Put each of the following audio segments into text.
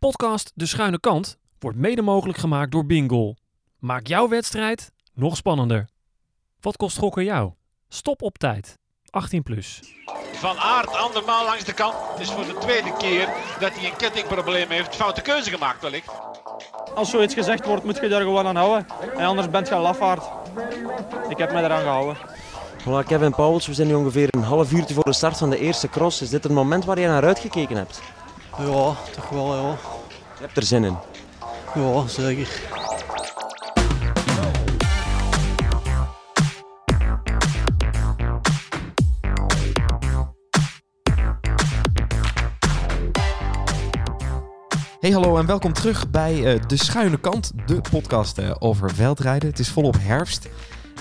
Podcast De Schuine Kant wordt mede mogelijk gemaakt door Bingo. Maak jouw wedstrijd nog spannender. Wat kost gokken jou? Stop op tijd. 18 plus. Van Aert andermaal langs de kant. Het is voor de tweede keer dat hij een kettingprobleem heeft. Foute keuze gemaakt wellicht. Als zoiets gezegd wordt, moet je daar gewoon aan houden. En anders bent je een lafaard. Ik heb me eraan gehouden. Voilà, Kevin Pauwels, we zijn nu ongeveer een half uurtje voor de start van de eerste cross. Is dit het moment waar je naar uitgekeken hebt? Ja, toch wel, ja. Je hebt er zin in. Ja, zeker. Hey hallo en welkom terug bij eh, De Schuine Kant, de podcast eh, over veldrijden. Het is volop herfst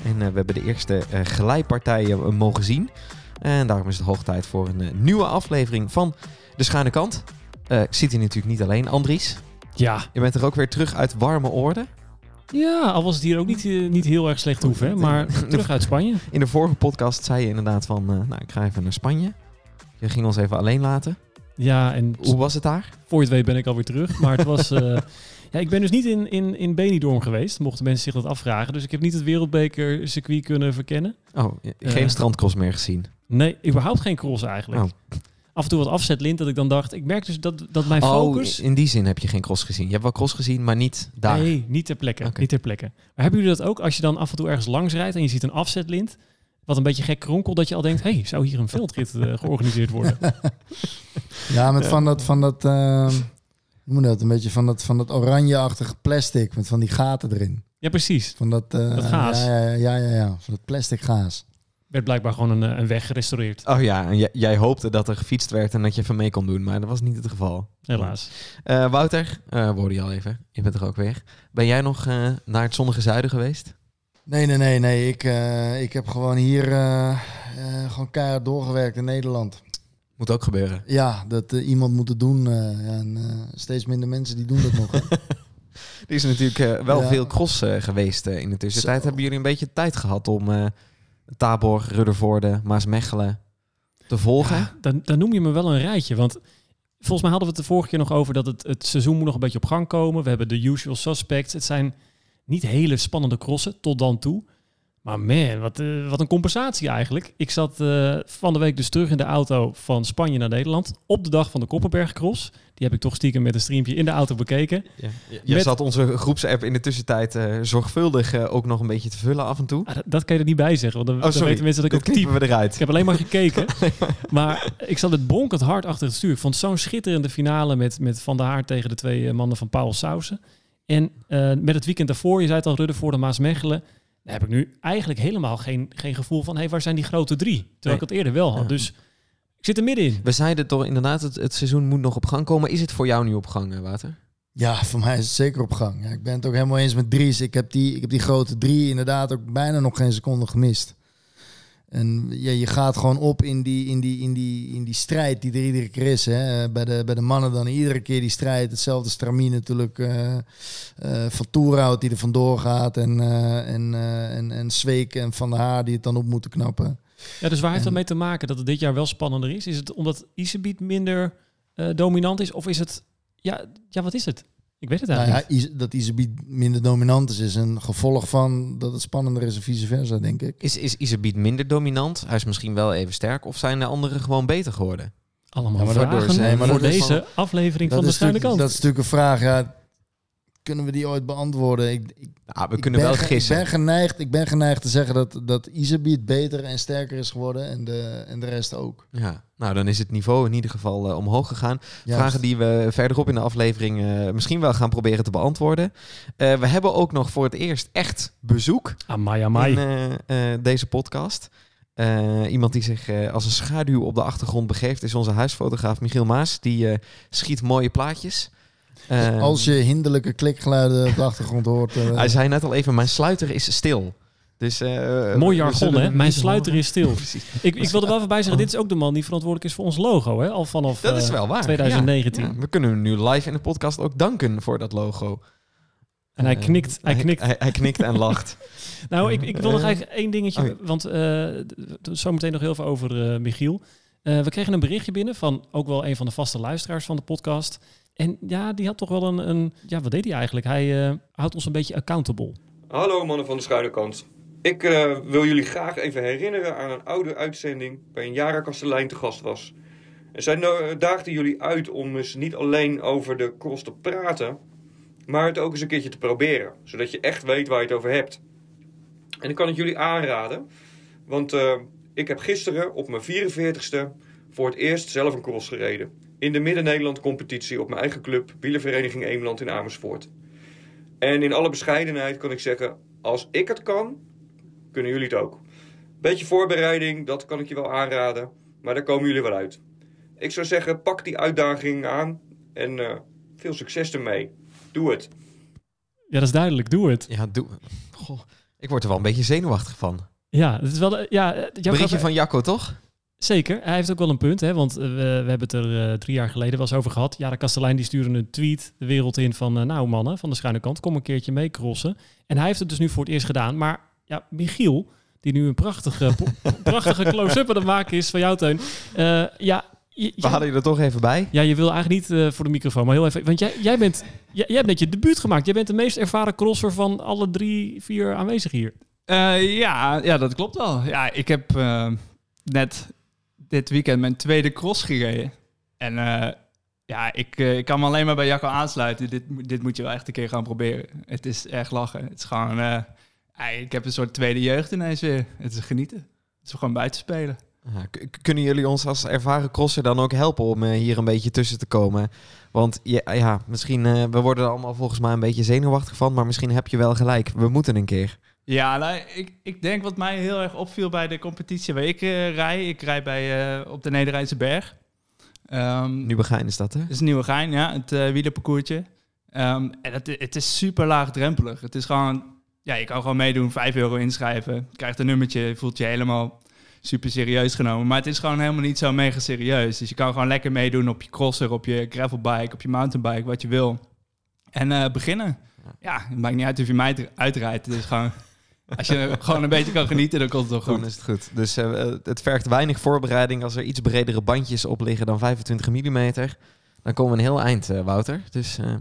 en eh, we hebben de eerste eh glijpartijen mogen zien. En daarom is het hoog tijd voor een eh, nieuwe aflevering van De Schuine Kant. Eh, ik zit hier natuurlijk niet alleen, Andries. Ja. Je bent er ook weer terug uit warme oorden. Ja, al was het hier ook niet, eh, niet heel erg slecht hoeven, hè? maar terug uit Spanje. In de vorige podcast zei je inderdaad van, eh, nou ik ga even naar Spanje. Je ging ons even alleen laten. Ja, en Hoe was het daar? voor je het weet ben ik alweer terug. Maar het was... ja, ik ben dus niet in, in, in Benidorm geweest, mochten mensen zich dat afvragen. Dus ik heb niet het wereldbeker circuit kunnen verkennen. Oh, geen strandcross meer gezien. Nee, überhaupt geen cross eigenlijk. Oh. Af en toe wat afzetlint dat ik dan dacht... Ik merk dus dat, dat mijn Oh, focus... in die zin heb je geen cross gezien. Je hebt wel cross gezien, maar niet daar. Nee, niet ter plekke. Niet ter plekke. Maar hebben jullie dat ook als je dan af en toe ergens langs rijdt en je ziet een afzetlint, wat een beetje gek kronkelt, dat je al denkt, hey, zou hier een veldrit eh, georganiseerd worden? Ja, met van dat, van dat, ehm, hoe moet dat, een beetje van dat, van dat oranje-achtige plastic met van die gaten erin. ja, precies. Van dat, eh, Dat gaas. Ja, ja, ja, ja, ja, van dat plastic gaas. Werd blijkbaar gewoon een, eh, een weg gerestaureerd. Oh ja, en jij, jij hoopte dat er gefietst werd en dat je even mee kon doen, maar dat was niet het geval. Helaas. Eh, Wouter, eh hoorden je al even. Je bent er ook weer. Ben jij nog eh, naar het zonnige zuiden geweest? Nee, nee, nee, nee. Ik, eh, ik heb gewoon hier eh, eh, gewoon keihard doorgewerkt in Nederland. Moet ook gebeuren. Ja, dat iemand moet het doen. eh, ja, en eh, steeds minder mensen die doen dat nog. Er is natuurlijk eh, wel Ja. veel cross eh, geweest in de tussentijd. Zo. Hebben jullie een beetje tijd gehad om eh Tabor, Ruddervoorde, Maasmechelen te volgen? Dan, dan noem je me wel een rijtje, want volgens mij hadden we het de vorige keer nog over dat het, het seizoen moet nog een beetje op gang komen. We hebben de usual suspects. Het zijn niet hele spannende crossen tot dan toe. Maar man, wat, eh, wat een compensatie eigenlijk. Ik zat eh, van de week dus terug in de auto van Spanje naar Nederland. Op de dag van de Koppenbergcross. Die heb ik toch stiekem met een streampje in de auto bekeken. Ja. Je Met- zat onze groepsapp in de tussentijd eh, zorgvuldig ook nog een beetje te vullen af en toe. Ah, dat, dat kan je er niet bij zeggen, want dan, Oh, dan weten mensen dat ik Dit ook typ. knippen we eruit. Ik heb alleen maar gekeken. maar ik zat met bonkend hard achter het stuur. Ik vond het zo'n schitterende finale met, met Van der Haar tegen de twee mannen van Paul Sausen. En met het weekend daarvoor, je zei het al, Ruddervoorde, Maasmechelen. Daar heb ik nu eigenlijk helemaal geen, geen gevoel van... hé, hey, waar zijn die grote drie? Terwijl ik het eerder wel had. Ja. Dus ik zit er middenin. We zeiden toch inderdaad, het, het seizoen moet nog op gang komen. Is het voor jou nu op gang, eh, Wouter? Ja, voor mij is het zeker op gang. Ja, ik ben het ook helemaal eens met Dries. Ik heb, die, ik heb die grote drie inderdaad ook bijna nog geen seconde gemist. En ja, je gaat gewoon op in die, in die, in die, in die strijd die er iedere keer is. Hè. Bij, de, bij de mannen dan iedere keer die strijd. Hetzelfde stramien natuurlijk. eh eh, van Toerhout die er vandoor gaat. En, eh en, en, en Zweek en Van der Haar die het dan op moeten knappen. Ja, dus waar heeft En- dat mee te maken dat het dit jaar wel spannender is? Is het omdat Isebiet minder dominant is? Of is het... Ja, ja, wat is het? Ik weet het Nou eigenlijk ja, Is- dat Isebiet minder dominant is, is een gevolg van dat het spannender is en vice versa, denk ik. Is, is Iserbiet minder dominant? Hij is misschien wel even sterk. Of zijn de anderen gewoon beter geworden? niet. Allemaal Ja, maar dat- vragen maar voor deze aflevering van de schuine kant. dat is natuurlijk een vraag. Ja, kunnen we die ooit beantwoorden? Ik, ik, Nou, we ik kunnen ben wel gissen. Ik ben, geneigd, ik ben geneigd te zeggen dat, dat Isebiet beter en sterker is geworden en de, en de rest ook. Ja, nou dan is het niveau in ieder geval eh, omhoog gegaan. Juist. Vragen die we verderop in de aflevering eh, misschien wel gaan proberen te beantwoorden. Eh, we hebben ook nog voor het eerst echt bezoek Amai, amai. in deze podcast. Eh, iemand die zich eh, als een schaduw op de achtergrond begeeft is onze huisfotograaf Michiel Maas. Die eh, schiet mooie plaatjes. Eh, Als je hinderlijke klikgeluiden op de achtergrond hoort. eh, Hij zei net al even, mijn sluiter is stil. Dus, eh, Mooi jargon, hè? Mijn sluiter is stil. Precies. Ik, ik wilde wel even bij zeggen, dit is ook de man die verantwoordelijk is voor ons logo, hè? Al vanaf Dat is eh, wel waar. 2019. Ja, ja. we kunnen hem nu live in de podcast ook danken voor dat logo. En hij Eh, knikt, hij knikt. Hij, hij knikt en lacht. Nou, ik, ik wil nog Eh, eigenlijk één dingetje, oh want eh, d- zometeen nog heel veel over eh, Michiel. Eh, we kregen een berichtje binnen van ook wel een van de vaste luisteraars van de podcast. En ja, die had toch wel een... een ja, wat deed hij eigenlijk? Hij eh, houdt ons een beetje accountable. Hallo mannen van de schuine kant. Ik eh, wil jullie graag even herinneren aan een oude uitzending waarin Jara Kastelein te gast was. En zij no- daagde jullie uit om eens niet alleen over de cross te praten, maar het ook eens een keertje te proberen. Zodat je echt weet waar je het over hebt. En ik kan het jullie aanraden, want eh, ik heb gisteren op mijn 44ste voor het eerst zelf een cross gereden. In de Midden-Nederland competitie op mijn eigen club, Wielervereniging Eemland in Amersfoort. En in alle bescheidenheid kan ik zeggen, als ik het kan, kunnen jullie het ook. Beetje voorbereiding, dat kan ik je wel aanraden, maar daar komen jullie wel uit. Ik zou zeggen, pak die uitdaging aan en eh, veel succes ermee. Doe het. Ja, dat is duidelijk. Doe het. Ja, doe... Goh, ik word er wel een beetje zenuwachtig van. Ja, het is wel... de- Ja, eh, Berichtje van Jacco, toch? Zeker. Hij heeft ook wel een punt, hè? want eh, we, we hebben het er eh, drie jaar geleden wel eens over gehad. Ja, de Kastelein die stuurde een tweet de wereld in van... eh, nou mannen, van de schuine kant, kom een keertje mee crossen. En hij heeft het dus nu voor het eerst gedaan. Maar ja, Michiel, die nu een prachtige, prachtige close-up aan het maken is van jou, Teun. eh, ja, je, We hadden je er toch even bij. ja, je wil eigenlijk niet eh, voor de microfoon, maar heel even... Want jij, jij, bent, jij, jij hebt net je debuut gemaakt. Jij bent de meest ervaren crosser van alle drie, vier aanwezigen hier. Eh, ja, ja, dat klopt wel. Ja, ik heb eh, net dit weekend mijn tweede cross gereden. En eh, ja, ik, eh, ik kan me alleen maar bij Jacco aansluiten. Dit, dit moet je wel echt een keer gaan proberen. Het is echt lachen. Het is gewoon... eh, ik heb een soort tweede jeugd ineens weer. Het is genieten. Het is gewoon buiten spelen. Kunnen jullie ons als ervaren crosser dan ook helpen om hier een beetje tussen te komen? Want ja, ja misschien, we worden er allemaal volgens mij een beetje zenuwachtig van, maar misschien heb je wel gelijk. We moeten een keer. Ja, nou, ik, ik denk wat mij heel erg opviel bij de competitie waar ik eh rij. Ik rij bij, eh, op de Nederrijnse Berg. Ehm, Nieuwegein is dat, hè? Het is Nieuwegein, ja, het eh wielerparcoursje. Ehm, en het, het is super laagdrempelig. Het is gewoon, ja, je kan gewoon meedoen, 5 euro inschrijven, krijgt een nummertje, je voelt je helemaal super serieus genomen. Maar het is gewoon helemaal niet zo mega serieus. Dus je kan gewoon lekker meedoen op je crosser, op je gravelbike, op je mountainbike, wat je wil. En beginnen. Ja, het maakt niet uit of je mij uitrijdt. Het is gewoon, als je gewoon een beetje kan genieten, dan komt het wel Dan goed. is het goed. Dus eh, het vergt weinig voorbereiding. Als er iets bredere bandjes op liggen dan 25 mm, dan komen we een heel eind, eh, Wouter. Dus eh,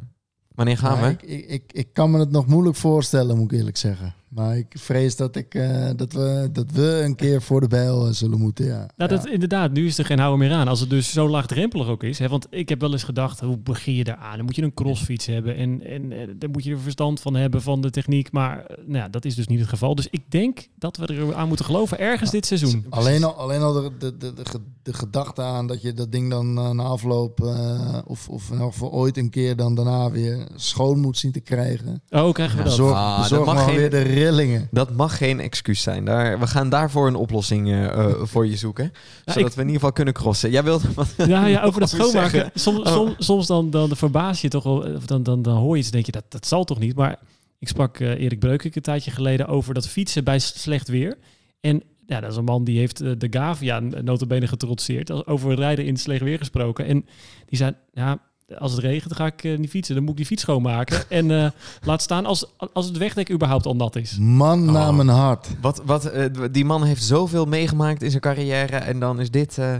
wanneer gaan Ja, we? ik, ik, ik kan me het nog moeilijk voorstellen, moet ik eerlijk zeggen. Maar ik vrees dat, ik, eh, dat, we, dat we een keer voor de bijl eh, zullen moeten. Ja. Nou, dat, inderdaad, nu is er geen houden meer aan. Als het dus zo laagdrempelig ook is. Hè, want ik heb wel eens gedacht, hoe begin je daar aan? Dan moet je een crossfiets hebben en, en eh, daar moet je er verstand van hebben van de techniek. Maar nou ja, dat is dus niet het geval. Dus ik denk dat we er aan moeten geloven ergens dit seizoen. Alleen al, alleen al de, de, de, de, ge- de gedachte aan dat je dat ding dan na afloop, eh, of, of in elk geval ooit een keer dan daarna weer schoon moet zien te krijgen. Oh, krijgen we dat? Zorg, Ah, dat bezorg mag maar geen- weer de rillingen. Dat mag geen excuus zijn. Daar, we gaan daarvoor een oplossing eh, eh, voor je zoeken. Ja, zodat ik- we in ieder geval kunnen crossen. Jij wilt wat Ja, ja, over dat schoonmaken. Soms, Oh. soms, soms dan, dan verbaas je toch wel, of dan, dan, dan hoor je iets en denk je, dat, dat zal toch niet? Maar ik sprak eh, Erik Breukink een tijdje geleden over dat fietsen bij slecht weer. En ja, dat is een man die heeft eh, de Gavia notabene getrotseerd. Over rijden in slecht weer gesproken. En die zei, ja, als het regent, dan ga ik eh, niet fietsen. Dan moet ik die fiets schoonmaken. en eh, laat staan als, als het wegdek überhaupt al nat is. Man Oh. naar mijn hart. Wat, wat, eh, die man heeft zoveel meegemaakt in zijn carrière. En dan is dit eh,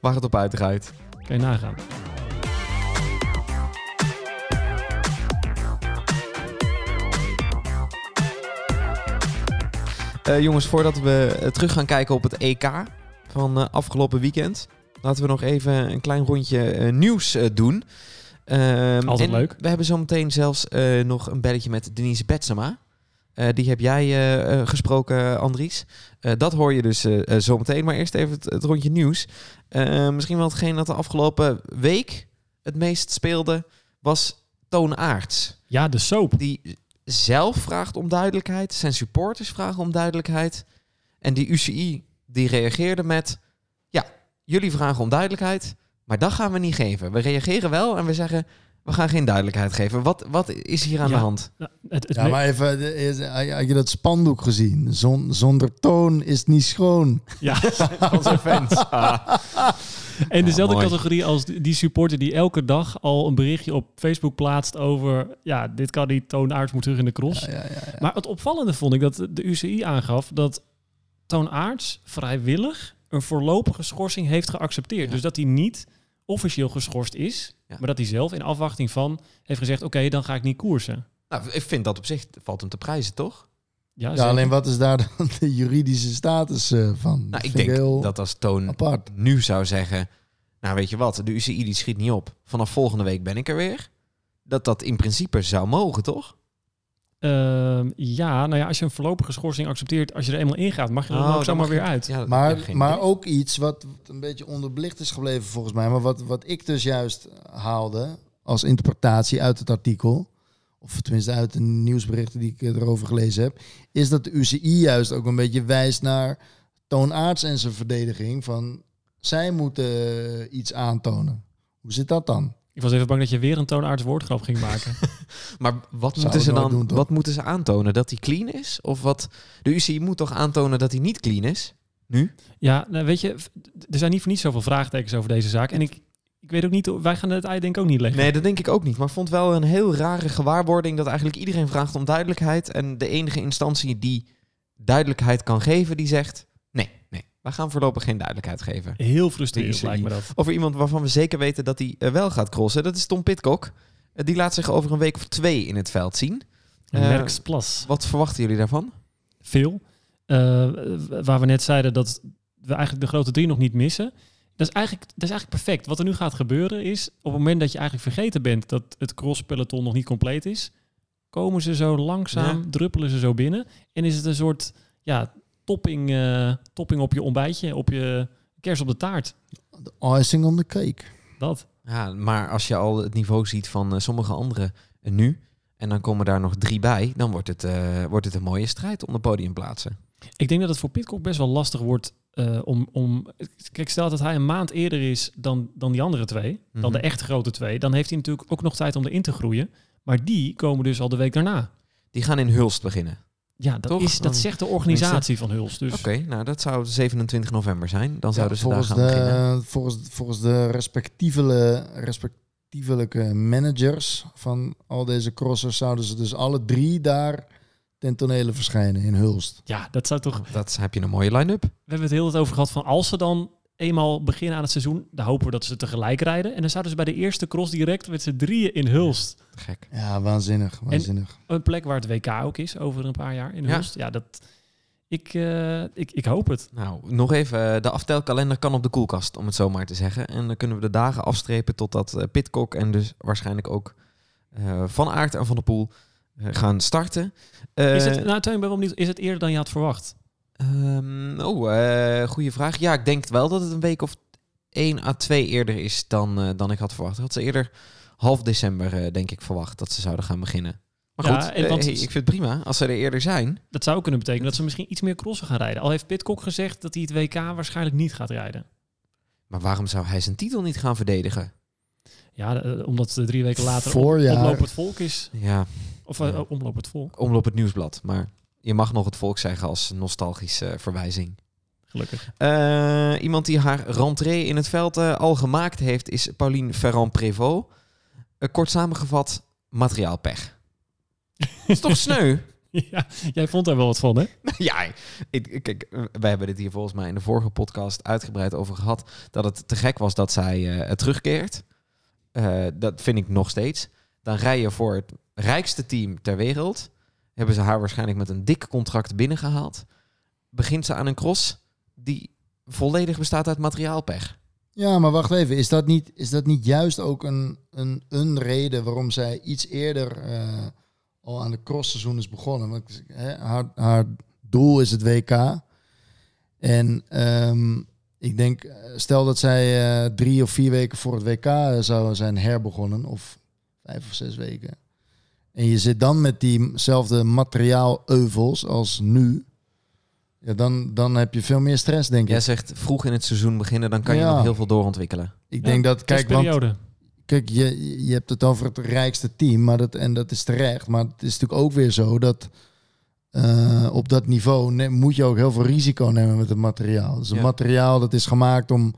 waar het op uitdraait. Kan je nagaan. Eh, jongens, voordat we terug gaan kijken op het EK van eh, afgelopen weekend. Laten we nog even een klein rondje eh, nieuws eh, doen. Ehm, Altijd en leuk. We hebben zometeen zelfs eh, nog een belletje met Denise Betsema. Die heb jij gesproken, Andries. Dat hoor je dus zometeen. Maar eerst even het, het rondje nieuws. Misschien wel hetgeen dat de afgelopen week het meest speelde, was Toon Aerts. Ja, de soap. Die zelf vraagt om duidelijkheid. Zijn supporters vragen om duidelijkheid. En die UCI die reageerde met... Ja, jullie vragen om duidelijkheid, maar dat gaan we niet geven. We reageren wel en we zeggen... We gaan geen duidelijkheid geven. Wat, wat is hier aan Ja. de hand? Nou, het, het Ja, maar even, de- is- had je dat spandoek gezien? Zon, zonder toon is het niet schoon. ja. Onze fans. En dezelfde mooi. categorie als die supporter die elke dag al een berichtje op Facebook plaatst over... Ja, dit kan niet, Toon Aerts moet terug in de cross. Ja, ja, ja, ja. Maar het opvallende vond ik dat de UCI aangaf dat Toon Aerts vrijwillig een voorlopige schorsing heeft geaccepteerd. Dus dat hij niet officieel geschorst is. Ja. Maar dat hij zelf in afwachting van heeft gezegd, oké, dan ga ik niet koersen. Nou, ik vind dat op zich valt hem te prijzen, toch? Ja, Ja, alleen wat is daar dan de juridische status eh, van? Nou, ik denk dat als Toon apart. nu zou zeggen... Nou, weet je wat, de UCI die schiet niet op. Vanaf volgende week ben ik er weer. Dat dat in principe zou mogen, toch? Ehm, ja, nou ja, als je een voorlopige schorsing accepteert, als je er eenmaal ingaat, mag je er dan Oh, ook zomaar weer uit. Ja, Maar, maar idee. ook iets wat een beetje onderbelicht is gebleven volgens mij. Maar wat, wat ik dus juist haalde als interpretatie uit het artikel. Of tenminste uit de nieuwsberichten die ik erover gelezen heb. Is dat de UCI juist ook een beetje wijst naar toonaards en zijn verdediging. Van zij moeten iets aantonen. Hoe zit dat dan? Ik was even bang dat je weer een toonaards woordgrap ging maken. Maar wat Zou moeten ze dan doen, wat moeten ze aantonen? Dat hij clean is? Of wat? De UCI moet toch aantonen dat hij niet clean is? Nu? ja, nou, weet je, er zijn niet voor niet zoveel vraagtekens over deze zaak. En ik, ik weet ook niet, wij gaan het ei denk ik ook niet leggen. Nee, dat denk ik ook niet. Maar ik vond wel een heel rare gewaarwording dat eigenlijk iedereen vraagt om duidelijkheid. En de enige instantie die duidelijkheid kan geven, die zegt: wij gaan voorlopig geen duidelijkheid geven. Heel frustrerend lijkt me dat. Over iemand waarvan we zeker weten dat hij eh, wel gaat crossen. Dat is Tom Pitcock. Eh, die laat zich over een week of twee in het veld zien. Eh, Merks Plus. Wat verwachten jullie daarvan? Veel. Waar we net zeiden dat we eigenlijk de grote drie nog niet missen. Dat is, eigenlijk, dat is eigenlijk perfect. Wat er nu gaat gebeuren is, op het moment dat je eigenlijk vergeten bent dat het cross-peloton nog niet compleet is, komen ze zo langzaam, Ja. druppelen ze zo binnen. En is het een soort ja, topping, eh, topping op je ontbijtje, op je kers op de taart. De icing on the cake. Dat. Ja, maar als je al het niveau ziet van eh, sommige anderen eh, nu, en dan komen daar nog drie bij, dan wordt het, eh, wordt het een mooie strijd om de podiumplaatsen. Ik denk dat het voor Pitcock best wel lastig wordt eh, om, om... Kijk, stel dat hij een maand eerder is dan, dan die andere twee, dan Mhm. de echt grote twee, dan heeft hij natuurlijk ook nog tijd om erin te groeien. Maar die komen dus al de week daarna. Die gaan in Hulst beginnen. Ja, dat, Toch? is, dat Dan- zegt de organisatie van Huls. Dus Oké, nou dat zou 27 november zijn. Dan zouden ze daar volgens, gaan beginnen. de, volgens, volgens de respectievele, respectievelijke managers van al deze crossers zouden ze dus alle drie daar ten tonele verschijnen in Hulst. ja, dat zou toch... Dat heb je een mooie line-up. We hebben het heel het over gehad van als ze dan eenmaal beginnen aan het seizoen, dan hopen we dat ze tegelijk rijden. En dan zouden ze bij de eerste cross direct met z'n drieën in Hulst. Gek. Ja, waanzinnig, waanzinnig. Een plek waar het WK ook is over een paar jaar in Ja. Hulst. Ja, dat... Ik, eh, ik, ik hoop het. Nou, nog even. eh, De aftelkalender kan op de koelkast, om het zo maar te zeggen. En dan kunnen we de dagen afstrepen totdat eh, Pitcock en dus waarschijnlijk ook eh, Van Aert en Van der Poel gaan starten. Eh, Is het, nou, Teun, ik ben wel benieuwd, is het eerder dan je had verwacht? Ehm, oh, eh goede vraag. Ja, ik denk wel dat het een week of 1 à 2 eerder is dan, eh, dan ik had verwacht. Ik had ze eerder half december, eh, denk ik, verwacht dat ze zouden gaan beginnen. Maar Ja, goed, en want- hey, ik vind het prima als ze er eerder zijn. Dat zou kunnen betekenen dat ze misschien iets meer crossen gaan rijden. Al heeft Pitcock gezegd dat hij het WK waarschijnlijk niet gaat rijden. Maar waarom zou hij zijn titel niet gaan verdedigen? Ja, omdat drie weken later Voorjaar. op, omloop het volk is. Ja, Of Ja. omloop het volk, omloop het nieuwsblad. Maar je mag nog het volk zeggen als nostalgische verwijzing. gelukkig. Eh, iemand die haar rentree in het veld eh, al gemaakt heeft is Pauline Ferrand-Prévot. Eh, kort samengevat, materiaalpech. is toch sneu? ja, jij vond daar wel wat van, hè? ja, ik, kijk, eh, wij hebben het hier volgens mij in de vorige podcast uitgebreid over gehad. Dat het te gek was dat zij eh, terugkeert. Eh, dat vind ik nog steeds. Dan rij je voor het rijkste team ter wereld. Hebben ze haar waarschijnlijk met een dik contract binnengehaald. Begint ze aan een cross die volledig bestaat uit materiaalpech. Ja, maar wacht even. Is dat niet, is dat niet juist ook een, een, een reden waarom zij iets eerder eh, al aan de crossseizoen is begonnen? Want hè, haar, haar doel is het WK. En ehm, ik denk, eh, stel dat zij eh, drie of vier weken voor het WK zou zijn herbegonnen, of vijf of zes weken. En je zit dan met diezelfde materiaal-euvels als nu. Ja, dan, dan heb je veel meer stress, denk ik. Jij zegt vroeg in het seizoen beginnen, dan kan je nog heel veel doorontwikkelen. Ik denk dat, kijk, want periode. Kijk, je, je hebt het over het rijkste team, maar dat, en dat is terecht. Maar het is natuurlijk ook weer zo dat eh, op dat niveau ne- moet je ook heel veel risico nemen met het materiaal. Dus het Ja. materiaal dat is gemaakt om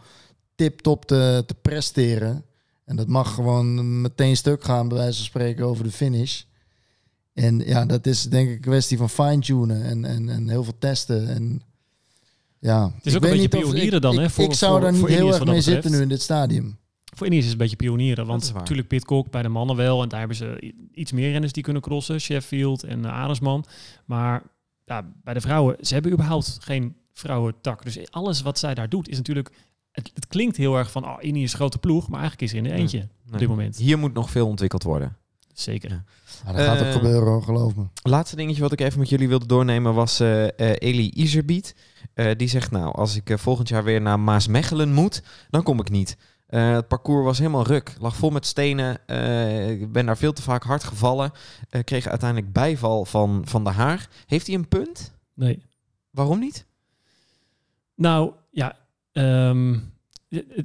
tip-top te, te presteren. En dat mag gewoon meteen stuk gaan, bij wijze van spreken, over de finish. En ja, dat is denk ik een kwestie van fine-tunen en, en, en heel veel testen. En, ja, is ik ook een beetje pionieren ik- dan, hè, ik, voor- ik zou voor- daar niet heel erg mee betreft. zitten nu in dit stadium. Voor Ineos is het een beetje pionieren. Want natuurlijk Pitcock bij de mannen wel. En daar hebben ze iets meer renners die kunnen crossen. Sheffield en uh. Maar ja, bij de vrouwen, ze hebben überhaupt geen vrouwentak. Dus alles wat zij daar doet is natuurlijk... Het, het klinkt heel erg van, oh, Ineos is een grote ploeg. Maar eigenlijk is er in eentje op Nee. dit moment. Hier moet nog veel ontwikkeld worden. Zeker. Ja. Maar dat gaat ook Eh, gebeuren, hoor, geloof me. Laatste dingetje wat ik even met jullie wilde doornemen was eh eh, Eli Iserbiet. Eh, die zegt nou, als ik volgend jaar weer naar Maasmechelen moet, dan kom ik niet. Eh, het parcours was helemaal ruk, lag vol met stenen. Eh, ik ben daar veel te vaak hard gevallen. Eh, kreeg uiteindelijk bijval van, van de haar. Heeft hij een punt? Nee. Waarom niet? Nou, ja, ehm,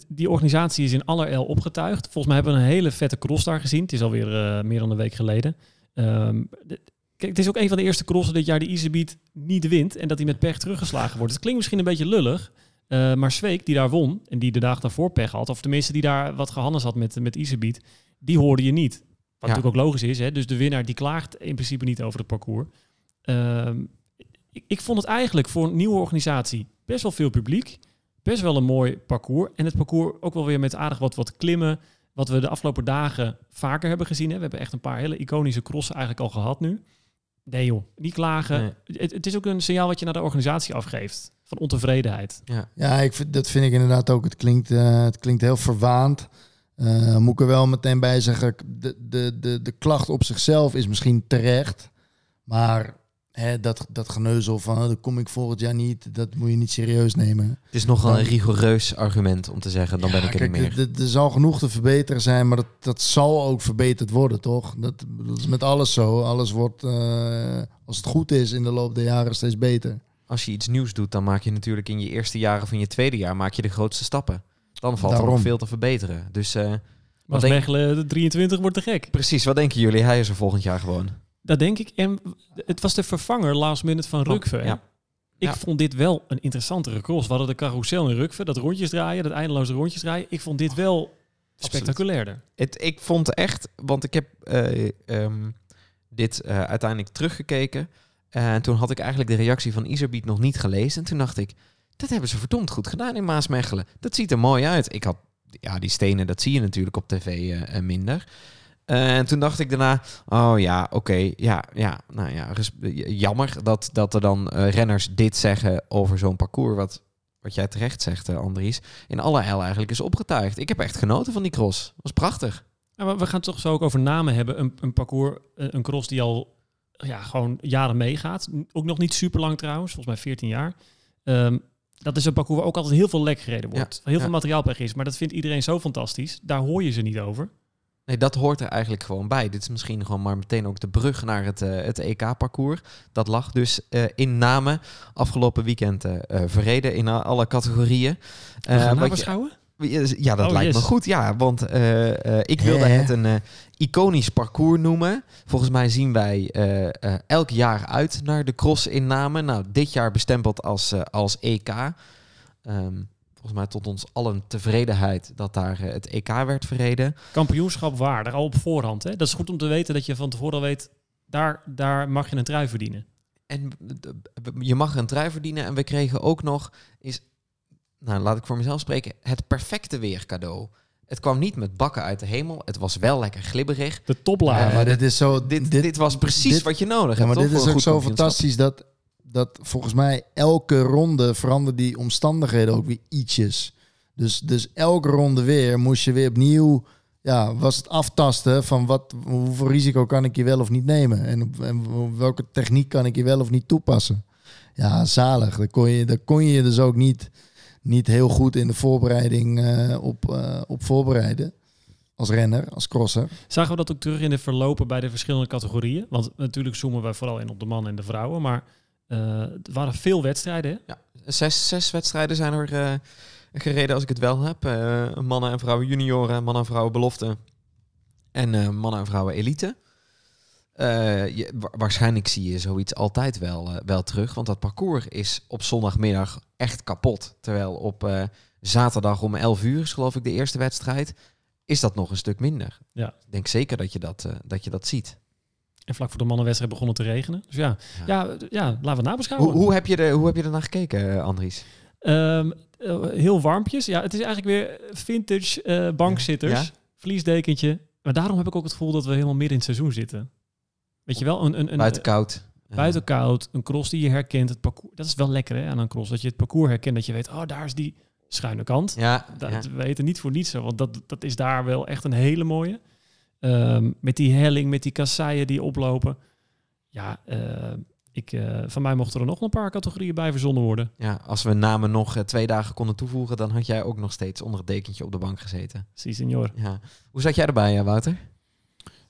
die organisatie is in allerijl opgetuigd. Volgens mij hebben we een hele vette cross daar gezien. Het is alweer eh, meer dan een week geleden. Ehm, de- kijk, het is ook een van de eerste crossen dit jaar die Iserbiet niet wint en dat hij met pech teruggeslagen wordt. Het klinkt misschien een beetje lullig, eh, maar Zweek, die daar won en die de dag daarvoor pech had, of tenminste die daar wat gehandeld had met, met die hoorde je niet. Wat Ja. natuurlijk ook logisch is, hè? dus de winnaar die klaagt in principe niet over het parcours. Ehm, ik, ik vond het eigenlijk voor een nieuwe organisatie best wel veel publiek. Best wel een mooi parcours. En het parcours ook wel weer met aardig wat, wat klimmen. Wat we de afgelopen dagen vaker hebben gezien. Hè. We hebben echt een paar hele iconische crossen eigenlijk al gehad nu. Nee joh, niet klagen. Nee. Het, het is ook een signaal wat je naar de organisatie afgeeft. Van ontevredenheid. Ja, ik vind, dat vind ik inderdaad ook. Het klinkt, eh, het klinkt heel verwaand. Eh, moet ik er wel meteen bij zeggen, de, de, de, de klacht op zichzelf is misschien terecht. Maar hè, dat, dat geneuzel van, oh, dan kom ik volgend jaar niet, dat moet je niet serieus nemen. Het is nogal Dan- een rigoureus argument om te zeggen, dan ben ik er kijk, niet meer. Er zal genoeg te verbeteren zijn, maar dat, dat zal ook verbeterd worden, toch? Dat, dat is met alles zo. Alles wordt, eh, als het goed is, in de loop der jaren steeds beter. Als je iets nieuws doet, dan maak je natuurlijk in je eerste jaren van je tweede jaar maak je de grootste stappen. Dan valt er nog veel te verbeteren. Dus eh, Maar denk- Mechelen, de 23 wordt te gek. precies, wat denken jullie? Hij is er volgend jaar gewoon. Dat denk ik. En het was de vervanger last minute van Rukve. ja. Ik Ja. vond dit wel een interessantere cross. We hadden de carousel in Rukve, dat rondjes draaien, dat eindeloze rondjes draaien. Ik vond dit wel spectaculairder. Het, ik vond echt, want ik heb eh, ehm, dit eh, uiteindelijk teruggekeken. Eh, En toen had ik eigenlijk de reactie van Iserbiet nog niet gelezen. En toen dacht ik, dat hebben ze verdomd goed gedaan in Maasmechelen. Dat ziet er mooi uit. Ik had, ja, die stenen, dat zie je natuurlijk op tv minder. Eh, en toen dacht ik daarna, oh ja, oké, ja, ja, nou ja, jammer dat, dat er dan eh, renners dit zeggen over zo'n parcours, wat, wat jij terecht zegt, eh, Andries, in alle heil eigenlijk is opgetuigd. Ik heb echt genoten van die cross. was prachtig. Ja, maar we gaan het toch zo ook over namen hebben. Een, een parcours, een een cross die al ja, gewoon jaren meegaat. Ook nog niet super lang trouwens, volgens mij 14 jaar. Ehm, dat is een parcours waar ook altijd heel veel lek gereden wordt. Ja, heel ja. veel materiaalpech is. Maar dat vindt iedereen zo fantastisch. Daar hoor je ze niet over. Nee, dat hoort er eigenlijk gewoon bij. Dit is misschien gewoon maar meteen ook de brug naar het, eh, het EK-parcours. Dat lag dus eh, in Namen afgelopen weekend eh, verreden in alle categorieën. Je- nabeschouwen? Ja, dat Oh, lijkt me goed. Ja, want ik wilde Hè? het een iconisch parcours noemen. Volgens mij zien wij elk jaar uit naar de cross in Namen. Nou, dit jaar bestempeld als, als EK. Ehm, volgens mij tot ons allen tevredenheid dat daar eh, het EK werd verreden. Kampioenschap waardig, al op voorhand. Hè? Dat is goed om te weten dat je van tevoren al weet... Daar, daar mag je een trui verdienen. En je mag een trui verdienen. En we kregen ook nog, is, nou laat ik voor mezelf spreken, het perfecte weer cadeau. Het kwam niet met bakken uit de hemel. Het was wel lekker glibberig. De toplagen. Eh, maar dit is zo... Dit, dit, was precies dit- wat je nodig Ja, hebt. maar toch, dit is ook zo fantastisch dat, dat volgens mij elke ronde veranderen die omstandigheden ook weer ietsjes. Dus, dus elke ronde weer moest je weer opnieuw, ja, was het aftasten van wat, hoeveel risico kan ik hier wel of niet nemen en, en welke techniek kan ik hier wel of niet toepassen. Ja, zalig. Daar kon je, daar kon je dus ook niet, niet heel goed in de voorbereiding eh, op, eh, op voorbereiden. Als renner, als crosser. Zagen we dat ook terug in de verlopen bij de verschillende categorieën? Want natuurlijk zoomen wij vooral in op de mannen en de vrouwen. Maar er waren veel wedstrijden. hè? Ja, zes, zes wedstrijden zijn er eh, gereden als ik het wel heb. Eh, mannen en vrouwen junioren, mannen en vrouwen belofte. En eh, mannen en vrouwen elite. Eh, je, wa- waarschijnlijk zie je zoiets altijd wel, eh, wel terug. Want dat parcours is op zondagmiddag echt kapot. Terwijl op eh, zaterdag om 11 uur is geloof ik de eerste wedstrijd. Is dat nog een stuk minder. Ja. Ik denk zeker dat je dat, eh, dat, je dat ziet. En vlak voor de mannenwedstrijd begon het te regenen. Dus ja, ja. ja, laten we het nabeschouwen. Hoe, hoe, heb je er, hoe heb je ernaar gekeken, eh, Andries? Ehm, Eh, heel warmpjes. Ja, het is eigenlijk weer vintage eh, bankzitters. Ja. Vliesdekentje. Maar daarom heb ik ook het gevoel dat we helemaal midden in het seizoen zitten. Weet je wel? Een, een, een, Buiten koud. buiten koud. Een cross die je herkent. Het parcours. Dat is wel lekker hè, aan een cross. Dat je het parcours herkent. Dat je weet, oh, daar is die schuine kant. Ja, Dat ja. we weten niet voor niets want dat, dat is daar wel echt een hele mooie. Ehm, met die helling, met die kasseien die oplopen. Ja, eh, ik, eh, van mij mochten er nog een paar categorieën bij verzonnen worden. ja, als we namen nog eh, twee dagen konden toevoegen, dan had jij ook nog steeds onder het dekentje op de bank gezeten. Si, senor. Ja. Hoe zat jij erbij, Wouter?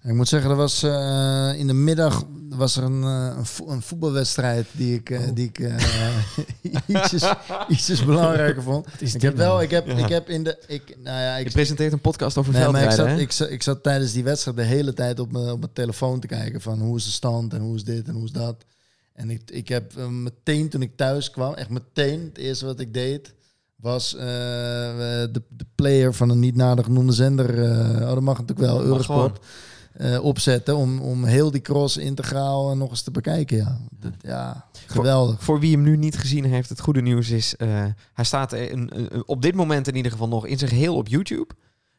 Ik moet zeggen, er was eh, in de middag was er een, eh, een, vo- een voetbalwedstrijd die ik, Oh. eh, die ik ietsjes, ietsjes belangrijker vond. is Ik heb wel, nou? ik heb, Ja. ik heb in de, ik, nou ja, Je ik, presenteert een podcast over nee, maar ik zat, ik, zat, ik zat tijdens die wedstrijd de hele tijd op mijn, op mijn telefoon te kijken van hoe is de stand en hoe is dit en hoe is dat. En ik, ik heb meteen toen ik thuis kwam, echt meteen, het eerste wat ik deed, was de, de player van een niet nader genoemde zender, oh dat mag natuurlijk wel, Eurosport, eh, opzetten om, om heel die cross integraal nog eens te bekijken. Ja, dat, ja geweldig. Voor wie hem nu niet gezien heeft, het goede nieuws is... eh, hij staat een- een- op dit moment in ieder geval nog in zijn geheel op YouTube.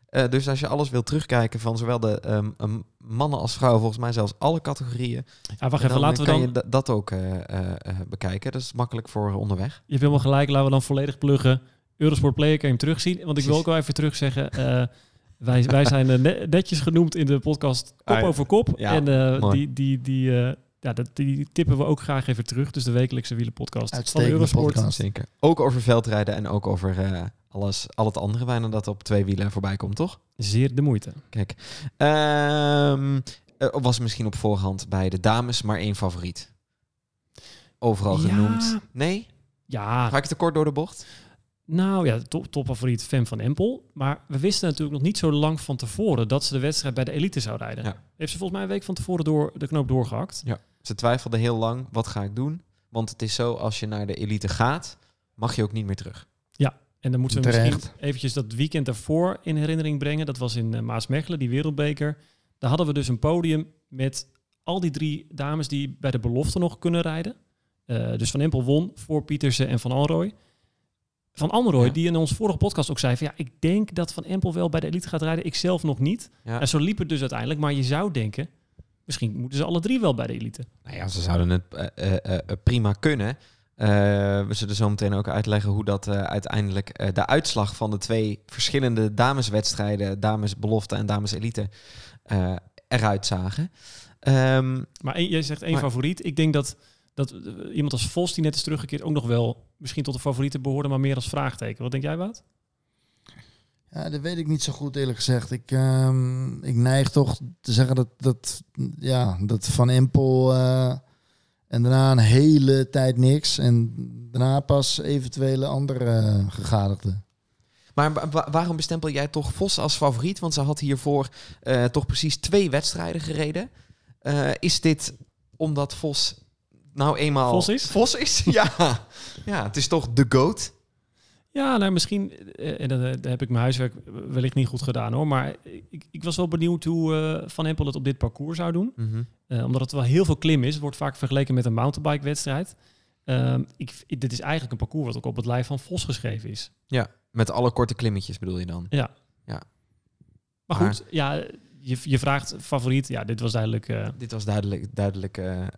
Eh, dus als je alles wil terugkijken van zowel de ehm, mannen als vrouwen... volgens mij zelfs alle categorieën... Ja, wacht dan even, laten we kan dan... je da- dat ook eh, eh, eh, bekijken. Dat is makkelijk voor onderweg. Je hebt helemaal gelijk, laten we dan volledig pluggen. Eurosport Player kan je hem terugzien. Want ik wil ook wel even terug zeggen... eh, wij, wij zijn eh, ne- netjes genoemd in de podcast Kop Ah, over Kop. Ja, en eh, die, die, die, eh, ja, dat, die tippen we ook graag even terug. Dus de wekelijkse wielenpodcast van Uitstekende Eurosport. podcast. Zeker. Ook over veldrijden en ook over eh, alles, al het andere bijna dat op twee wielen voorbij komt, toch? Zeer de moeite. Kijk. Ehm was misschien op voorhand bij de dames maar één favoriet. Overal Ja. genoemd. Nee? Ja, Ga ik te kort door de bocht? Nou ja, top, topfavoriet Fem van Empel. Maar we wisten natuurlijk nog niet zo lang van tevoren dat ze de wedstrijd bij de elite zou rijden. Ja. Heeft ze volgens mij een week van tevoren door de knoop doorgehakt. Ze twijfelde heel lang, wat ga ik doen? Want het is zo, als je naar de elite gaat, mag je ook niet meer terug. En dan moeten we Terecht. misschien eventjes dat weekend daarvoor in herinnering brengen. Dat was in uh, Maasmechelen, die wereldbeker. Daar hadden we dus een podium met al die drie dames die bij de belofte nog kunnen rijden. Uh, dus Van Empel won voor Pietersen en Van Alrooy. Van Ja. die in onze vorige podcast ook zei van... ja, ik denk dat Van Empel wel bij de elite gaat rijden. Ik zelf nog niet. Ja. En zo liep het dus uiteindelijk. Maar je zou denken, misschien moeten ze alle drie wel bij de elite. Nou ja, ze zouden het eh, eh, eh, prima kunnen. We zullen zo meteen ook uitleggen hoe dat uiteindelijk de uitslag van de twee verschillende dameswedstrijden, dames belofte en dames elite, eruit zagen. Ehm, Maar één- jij zegt één Maar- favoriet. Ik denk dat, dat eh, iemand als Vos, die net is teruggekeerd... ook nog wel misschien tot de favorieten behoorde... maar meer als vraagteken. Wat denk jij, Wout? Ja, dat weet ik niet zo goed eerlijk gezegd. Ik, ehm, ik neig toch te zeggen dat, dat, ja, dat Van Empel eh, en daarna een hele tijd niks. En daarna pas eventuele andere eh, gegadigden. maar wa- wa- waarom bestempel jij toch Vos als favoriet? Want ze had hiervoor eh, toch precies twee wedstrijden gereden. Eh, is dit omdat Vos nou eenmaal... Vos is? Vos is, ja. ja, het is toch de GOAT? Ja, nou misschien... eh, En dan, eh, dan heb ik mijn huiswerk wellicht niet goed gedaan, hoor. Maar ik, ik was wel benieuwd hoe eh, Van Empel het op dit parcours zou doen. Mhm. Omdat het wel heel veel klim is. Het wordt vaak vergeleken met een mountainbike-wedstrijd. Ehm, ik, dit is eigenlijk een parcours wat ook op het lijf van Vos geschreven is. Met alle korte klimmetjes bedoel je dan? Ja. Ja. Maar Maar- goed, ja, je, je vraagt favoriet. Ja, dit was duidelijk... eh, Dit was duidelijk, duidelijk eh, eh,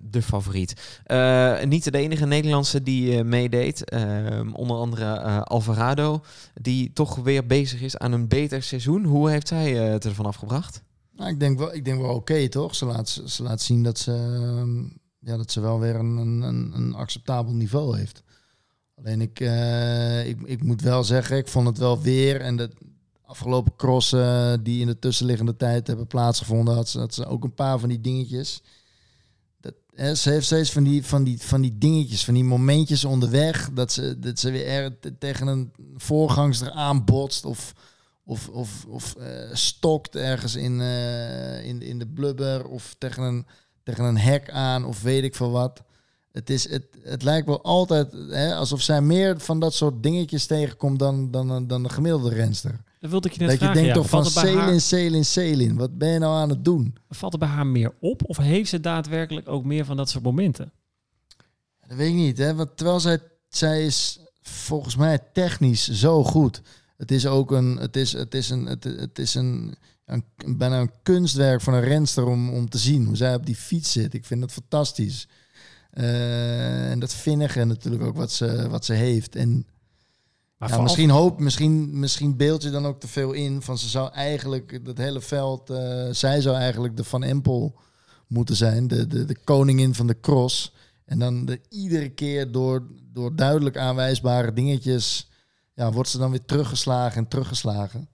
de favoriet. Eh, niet de enige Nederlandse die eh, meedeed. Ehm, onder andere eh, Alvarado, die toch weer bezig is aan een beter seizoen. Hoe heeft zij het ervan afgebracht? Nou, ik denk wel, ik denk wel oké, toch? Ze laat, ze laat zien dat ze, ehm, ja, dat ze wel weer een, een, een, een acceptabel niveau heeft. Alleen ik, eh, ik, ik moet wel zeggen, ik vond het wel weer... En de afgelopen crossen die in de tussenliggende tijd hebben plaatsgevonden... had ze, had ze ook een paar van die dingetjes. Dat, hè, ze heeft steeds van die, van, die, van die dingetjes, van die momentjes onderweg... dat ze, dat ze weer er, te- tegen een voorgangster aanbotst... of of, of, of eh, stokt ergens in, eh, in, in de blubber of tegen een, tegen een hek aan of weet ik veel wat. Het, is, het, het lijkt wel altijd hè, alsof zij meer van dat soort dingetjes tegenkomt dan, dan, dan de gemiddelde renster. Dat wilde ik je net Dat je vragen. denkt ja. toch van haar, Selin, Selin, Selin. Wat ben je nou aan het doen? valt het bij haar meer op? Of heeft ze daadwerkelijk ook meer van dat soort momenten? Dat weet ik niet. Hè? Want terwijl zij, zij is volgens mij technisch zo goed. Het is ook een, het is, het is een, het, het is een, een, bijna een kunstwerk van een renster om, om te zien hoe zij op die fiets zit. Ik vind dat fantastisch. Eh, en dat vinnige natuurlijk ook wat ze, wat ze heeft. En Maar misschien hoop, misschien, misschien beeld je dan ook te veel in van ze zou eigenlijk dat hele veld, eh, zij zou eigenlijk de Van Empel moeten zijn, de, de, de koningin van de cross. En dan de, iedere keer door, door duidelijk aanwijsbare dingetjes, ja, wordt ze dan weer teruggeslagen en teruggeslagen.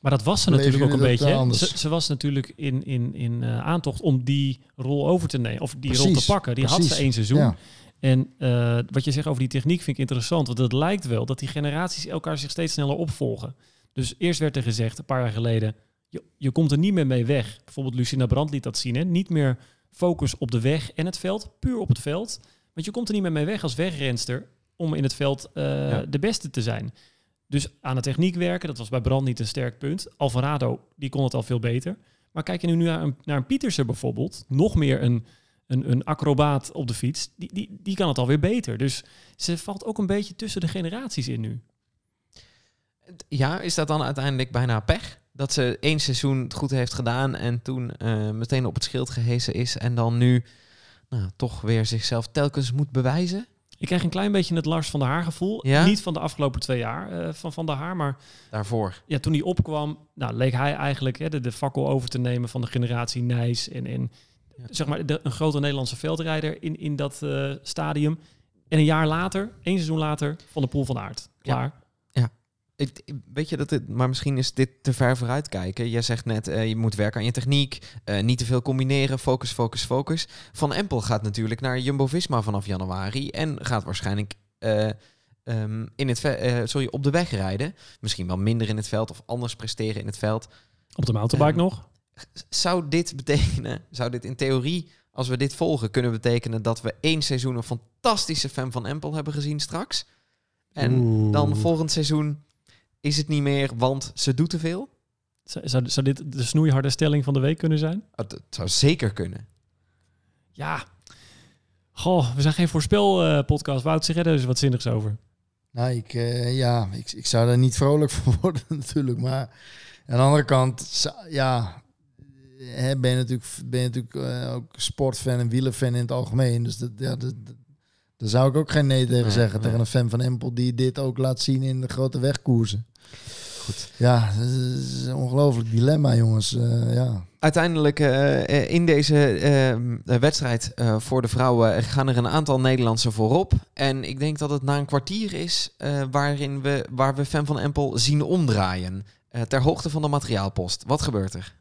Maar dat was ze natuurlijk ook een beetje. Ze, ze was natuurlijk in, in, in eh, aantocht om die rol over te nemen. Of die rol te pakken. Die had ze één seizoen. Ja. En eh, wat je zegt over die techniek vind ik interessant. Want het lijkt wel dat die generaties elkaar zich steeds sneller opvolgen. Dus eerst werd er gezegd, een paar jaar geleden... Je, je komt er niet meer mee weg. Bijvoorbeeld Lucinda Brandt liet dat zien. Hè? Niet meer focus op de weg en het veld. Puur op het veld. Want je komt er niet meer mee weg als wegrenster... om in het veld eh, Ja. de beste te zijn. Dus aan de techniek werken, dat was bij Brand niet een sterk punt. Alvarado, die kon het al veel beter. Maar kijk je nu naar een, naar een Pietersen bijvoorbeeld, nog meer een, een, een acrobaat op de fiets, die, die, die kan het alweer beter. Dus ze valt ook een beetje tussen de generaties in nu. Ja, is dat dan uiteindelijk bijna pech? Dat ze één seizoen het goed heeft gedaan en toen eh, meteen op het schild gehesen is en dan nu nou, toch weer zichzelf telkens moet bewijzen? Ik krijg een klein beetje het Lars van der Haar gevoel. Ja? Niet van de afgelopen twee jaar eh, van Van der Haar, maar Daarvoor. ja, toen hij opkwam, nou, leek hij eigenlijk hè, de, de fakkel over te nemen van de generatie Nijs en, en. Zeg maar de, een grote Nederlandse veldrijder in, in dat eh, stadium. En een jaar later, één seizoen later, van de Poel van Aert. Klaar. Ik, ik- weet je dat het, maar misschien is dit te ver vooruit kijken. Jij zegt net, eh, je moet werken aan je techniek, eh, niet te veel combineren, focus, focus, focus. Van Empel gaat natuurlijk naar Jumbo-Visma vanaf januari en gaat waarschijnlijk eh, ehm, in het sorry, op de weg rijden. Misschien wel minder in het veld of anders presteren in het veld. Op de mountainbike Ehm, nog. Zou dit betekenen, zou dit in theorie, als we dit volgen, kunnen betekenen dat we één seizoen een fantastische fan van Empel hebben gezien straks? En Oeh. dan volgend seizoen is het niet meer, want ze doet te veel? Zou, zou, zou dit de snoeiharde stelling van de week kunnen zijn? Het, het zou zeker kunnen. Ja. Goh, we zijn geen voorspelpodcast. Wout, zeg jij daar eens wat zinnigs over? Nou, ik, eh, ja, ik, ik zou daar niet vrolijk van worden natuurlijk. Maar aan de andere kant, ja, hè, ben je natuurlijk, ben je natuurlijk eh, ook sportfan en wielerfan in het algemeen. Dus dat, ja, dat, daar zou ik ook geen nee tegen zeggen. nee. Tegen een fan van Empel die dit ook laat zien in de grote wegkoersen. Goed. Ja, dat is een ongelooflijk dilemma, jongens. Eh, ja. Uiteindelijk eh, in deze wedstrijd voor de vrouwen gaan er een aantal Nederlandse voorop. En ik denk dat het na een kwartier is waarin we, waar we fan van Empel zien omdraaien. Ter hoogte van de materiaalpost. Wat gebeurt er?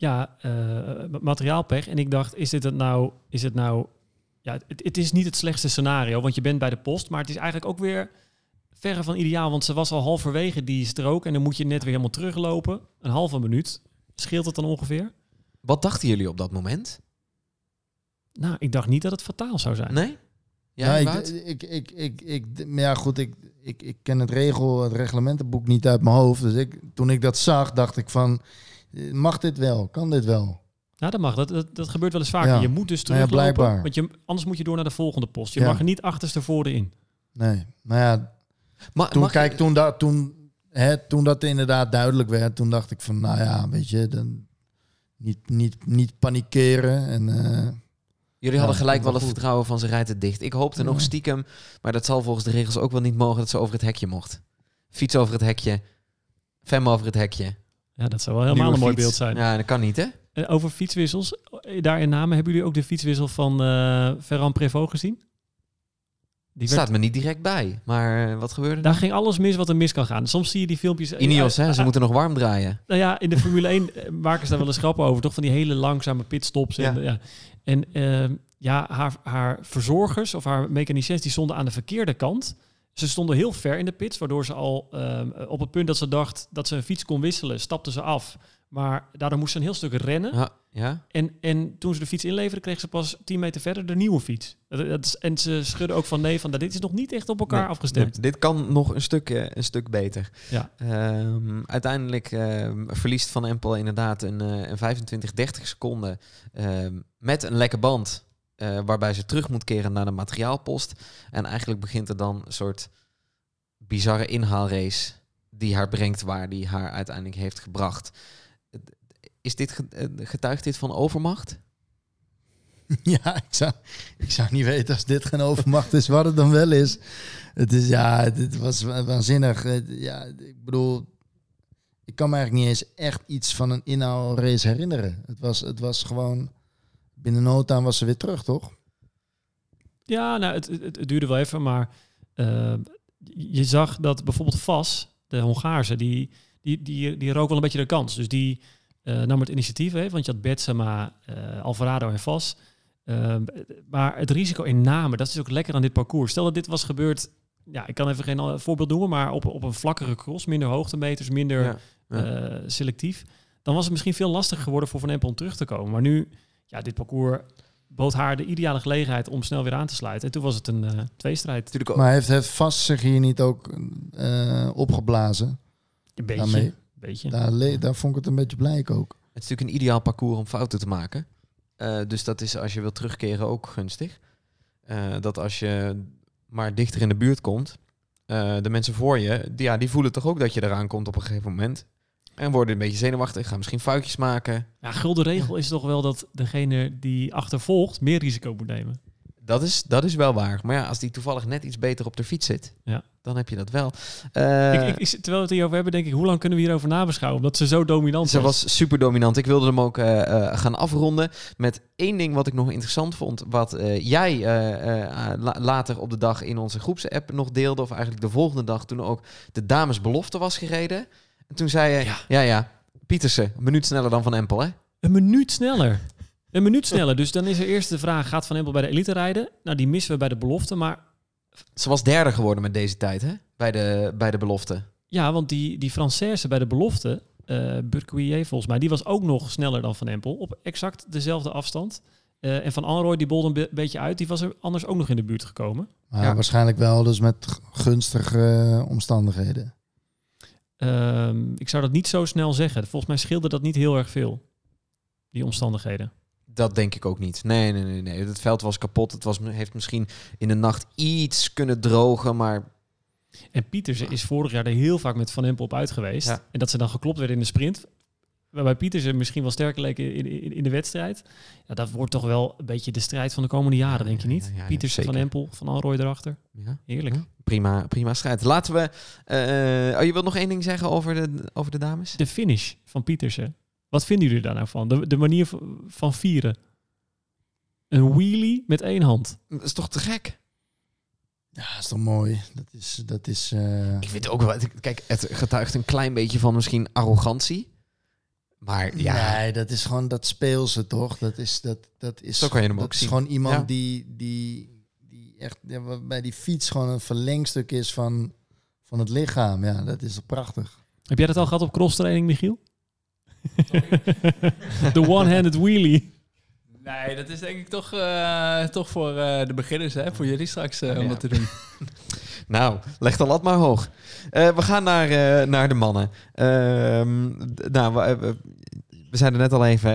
Ja, eh, materiaalpech. En ik dacht, is dit het nou... Is het nou ja, het, het is niet het slechtste scenario, want je bent bij de post. Maar het is eigenlijk ook weer verre van ideaal. Want ze was al halverwege die strook. En dan moet je net weer helemaal teruglopen. Een halve minuut. Scheelt het dan ongeveer? Wat dachten jullie op dat moment? Nou, ik dacht niet dat het fataal zou zijn. Nee? Ja, ik, ik, ik, ik, ik, maar ja, goed, ik, ik, ik ken het regel, het reglementenboek niet uit mijn hoofd. Dus ik, toen ik dat zag, dacht ik van, mag dit wel? Kan dit wel? Nou, dat mag. Dat, dat, dat gebeurt wel eens vaker. Ja. Je moet dus Nou ja, teruglopen, blijkbaar. want je, anders moet je door naar de volgende post. Je Ja. mag er niet achterstevoren in. Nee. Nou ja, toen, mag je- kijk, toen, dat, toen, hè, toen dat inderdaad duidelijk werd, toen dacht ik van, nou ja, weet je, dan niet, niet, niet panikeren. En, eh, Jullie Ja, hadden gelijk wel het vertrouwen van ze rijdt het dicht. Ik hoopte nog Ja. stiekem, maar dat zal volgens de regels ook wel niet mogen dat ze over het hekje mocht. Fiets over het hekje, fem over het hekje. Ja, dat zou wel helemaal Nieuwe een mooi fiets. beeld zijn. Ja, dat kan niet hè? Over fietswissels, daar in Namen, hebben jullie ook de fietswissel van eh Ferran Prévost gezien? Die werd, Staat me niet direct bij, maar eh, wat gebeurde daar ging alles mis wat er mis kan gaan. Soms zie je die filmpjes... Ineos, eh, hè? Ze moeten nog warm draaien. Nou ja, in de Formule 1 eh, maken ze daar wel eens grappen over. Toch van die hele langzame pitstops. En, Ja. ja. en ehm, ja, haar, haar verzorgers of haar mechaniciens die stonden aan de verkeerde kant. Ze stonden heel ver in de pits, waardoor ze al ehm, op het punt dat ze dacht dat ze een fiets kon wisselen, stapte ze af. Maar daardoor moest ze een heel stuk rennen. Ja, ja? En, en toen ze de fiets inleverden, kreeg ze pas 10 meter verder de nieuwe fiets. Dat, dat is- en ze schudden ook van nee, van dit is nog niet echt op elkaar Nee, afgestemd. nee, dit kan nog een stuk, eh, een stuk beter. Ja. Ehm, uiteindelijk ehm, verliest Van Empel inderdaad een, eh, een 25, 30 seconden met een lekke band eh, waarbij ze terug moet keren naar de materiaalpost. En eigenlijk begint er dan een soort bizarre inhaalrace die haar brengt waar die haar uiteindelijk heeft gebracht. Is dit, eh, getuigt dit van overmacht? Ja, ik zou, ik zou niet weten als dit geen overmacht is, wat het dan wel is. Het is, ja, dit was wa- waanzinnig. Het- Ja, ik bedoel, ik kan me eigenlijk niet eens echt iets van een inhaalrace herinneren. Het was, het was gewoon, binnen no time was ze weer terug, toch? Ja, nou, het, het, het duurde wel even, maar eh, je zag dat bijvoorbeeld Vas, de Hongaarse, die, die, die, die rook wel een beetje de kans. Dus die eh, nam het initiatief, hè, want je had Betsema, eh, Alvarado en Vas. Ehm, maar het risico in namen, dat is ook lekker aan dit parcours. Stel dat dit was gebeurd, ja, ik kan even geen voorbeeld noemen, maar op, op een vlakkere cross, minder hoogtemeters, minder Ja, ja. eh, selectief, dan was het misschien veel lastiger geworden voor Van Empel om terug te komen. Maar nu, ja, dit parcours bood haar de ideale gelegenheid om snel weer aan te sluiten. En toen was het een eh tweestrijd. Natuurlijk ook. Maar heeft, heeft vast zich hier niet ook eh, opgeblazen? Een beetje. Daarmee. beetje. Daar, le- daar vond ik het een beetje blijk ook. Het is natuurlijk een ideaal parcours om fouten te maken. Eh, dus dat is als je wilt terugkeren ook gunstig. Eh, dat als je maar dichter in de buurt komt, eh, de mensen voor je, die, ja, die voelen toch ook dat je eraan komt op een gegeven moment. En worden een beetje zenuwachtig, gaan misschien foutjes maken. Ja, gulden regel is toch wel dat degene die achtervolgt meer risico moet nemen. Dat is, dat is wel waar. Maar ja, als die toevallig net iets beter op de fiets zit, Ja. dan heb je dat wel. Eh, ik, ik, ik- terwijl we het hierover hebben, denk ik, hoe lang kunnen we hierover nabeschouwen? Omdat ze zo dominant Ze was. was super dominant. Ik wilde hem ook eh, eh, gaan afronden met één ding wat ik nog interessant vond. Wat eh, jij eh, eh, la- later op de dag in onze groepsapp nog deelde. Of eigenlijk de volgende dag toen ook de damesbelofte was gereden. En toen zei je, ja, Ja. ja, Pietersen, een minuut sneller dan Van Empel hè? Een minuut sneller. Een minuut sneller. Dus dan is er eerst de vraag, gaat Van Empel bij de elite rijden? Nou, die missen we bij de belofte. Maar Ze was derde geworden met deze tijd hè? Bij, de, bij de belofte. ja, want die, die Française bij de belofte, eh Burquier volgens mij, die was ook nog sneller dan Van Empel. Op exact dezelfde afstand. Eh, en Van Anrooy, die bolde een be- beetje uit. Die was er anders ook nog in de buurt gekomen. Maar Ja. waarschijnlijk wel dus met gunstige eh, omstandigheden. Ehm, ik zou dat niet zo snel zeggen. Volgens mij scheelde dat niet heel erg veel. Die omstandigheden. Dat denk ik ook niet. Nee, nee, nee. nee. Het veld was kapot. Het was, heeft misschien in de nacht iets kunnen drogen, maar En Pietersen is vorig jaar er heel vaak met Van Empel op uit geweest. Ja. En dat ze dan geklopt werden in de sprint. Waarbij Pietersen misschien wel sterker leek in, in, in de wedstrijd. Ja, dat wordt toch wel een beetje de strijd van de komende jaren, Ja, denk je ja, niet? ja, ja, Pietersen, Van. Empel, Van Alrooy erachter. ja. Heerlijk. Ja, prima, prima strijd. Laten we. eh, oh, je wilt nog één ding zeggen over de, over de dames? De finish van Pietersen. Wat vinden jullie daar nou van? De, de manier van, vieren. Een wheelie met één hand. Dat is toch te gek? Ja, is toch mooi. Dat is, dat is eh, Ik vind het ook wel. Kijk, het getuigt een klein beetje van misschien arrogantie. Maar ja, Nee, dat is gewoon dat speelse toch? Dat is dat dat is Zo kan je hem dat ook is zien. gewoon iemand Ja. die die die echt ja, bij die fiets gewoon een verlengstuk is van van het lichaam. Ja, dat is toch prachtig. Heb jij dat al gehad op crosstraining, Michiel? De one-handed wheelie. Nee, dat is denk ik toch, eh, toch voor eh, de beginners, hè? voor jullie straks eh, om Ja. dat te doen. nou, leg de lat maar hoog. Eh, we gaan naar, eh, naar de mannen. Ehm, nou, we, we- we zeiden net al even,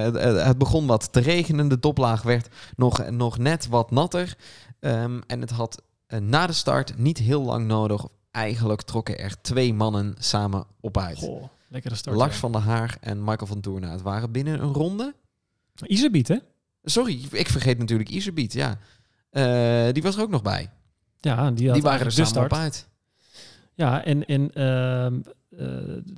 het, begon wat te regenen. De toplaag werd nog, nog net wat natter. Ehm, en het had na de start niet heel lang nodig. Eigenlijk trokken er twee mannen samen op uit. Goh, lekkere start. Lars ja. van der Haar en Michael van Toorn. Het waren binnen een ronde. Iserbiet, hè? Sorry, ik vergeet natuurlijk Iserbiet, ja. Eh, die was er ook nog bij. Ja, die, waren er samen op uit. Ja, en, en ehm, eh,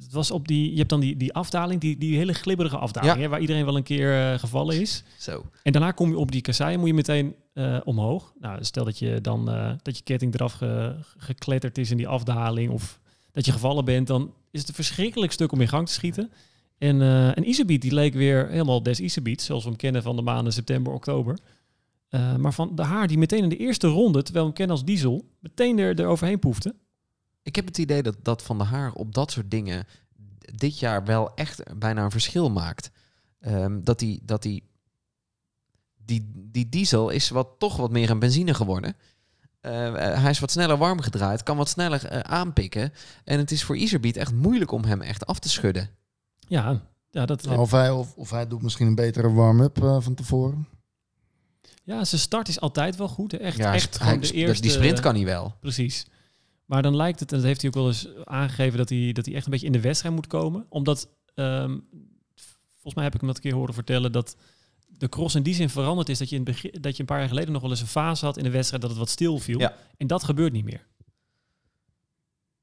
het was op die, je hebt dan die, die afdaling, die, die hele glibberige afdaling, Ja. hè, waar iedereen wel een keer eh, gevallen is. Zo. En daarna kom je op die kassei en moet je meteen omhoog. Nou, stel dat je dan dat je ketting eraf ge- gekletterd is in die afdaling of dat je gevallen bent, dan is het een verschrikkelijk stuk om in gang te schieten. En, eh en Iserbiet, die leek weer helemaal des Iserbiet, zoals we hem kennen van de maanden september, oktober. Eh, maar van de haar die meteen in de eerste ronde, terwijl we hem kennen als diesel, meteen er, er overheen poefde. Ik heb het idee dat, dat Van der Haar op dat soort dingen dit jaar wel echt bijna een verschil maakt. Ehm, dat die, dat die, die, die diesel is wat, toch wat meer een benzine geworden. Eh, hij is wat sneller warm gedraaid, kan wat sneller aanpikken. En het is voor Iserbiet echt moeilijk om hem echt af te schudden. Ja, ja dat, Nou, of, hij, of, of hij doet misschien een betere warm-up eh, van tevoren. Ja, zijn start is altijd wel goed. hè. Echt, Ja, echt hij- gewoon de dat- eerste... die sprint kan hij wel. Precies. Maar dan lijkt het, en dat heeft hij ook wel eens aangegeven, dat hij, dat hij echt een beetje in de wedstrijd moet komen. Omdat, ehm, volgens mij heb ik hem dat een keer horen vertellen, dat de cross in die zin veranderd is. Dat je, in het begin, dat je een paar jaar geleden nog wel eens een fase had in de wedstrijd dat het wat stil viel. Ja. En dat gebeurt niet meer.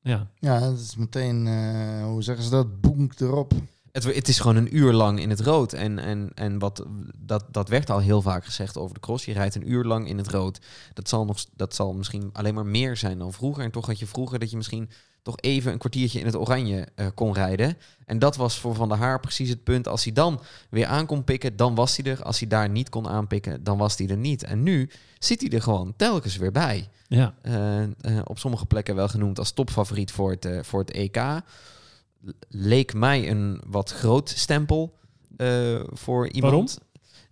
Ja, Ja, het is meteen, eh, hoe zeggen ze dat, boenk erop. Het, het is gewoon een uur lang in het rood. En, en, en wat, dat, dat werd al heel vaak gezegd over de cross. Je rijdt een uur lang in het rood. Dat zal, nog, dat zal misschien alleen maar meer zijn dan vroeger. En toch had je vroeger dat je misschien toch even een kwartiertje in het oranje eh, kon rijden. En dat was voor Van der Haar precies het punt. Als hij dan weer aan kon pikken, dan was hij er. Als hij daar niet kon aanpikken, dan was hij er niet. En nu zit hij er gewoon telkens weer bij. ja. Eh, eh, op sommige plekken wel genoemd als topfavoriet voor het, voor het EK. Leek mij een wat groot stempel eh, voor iemand.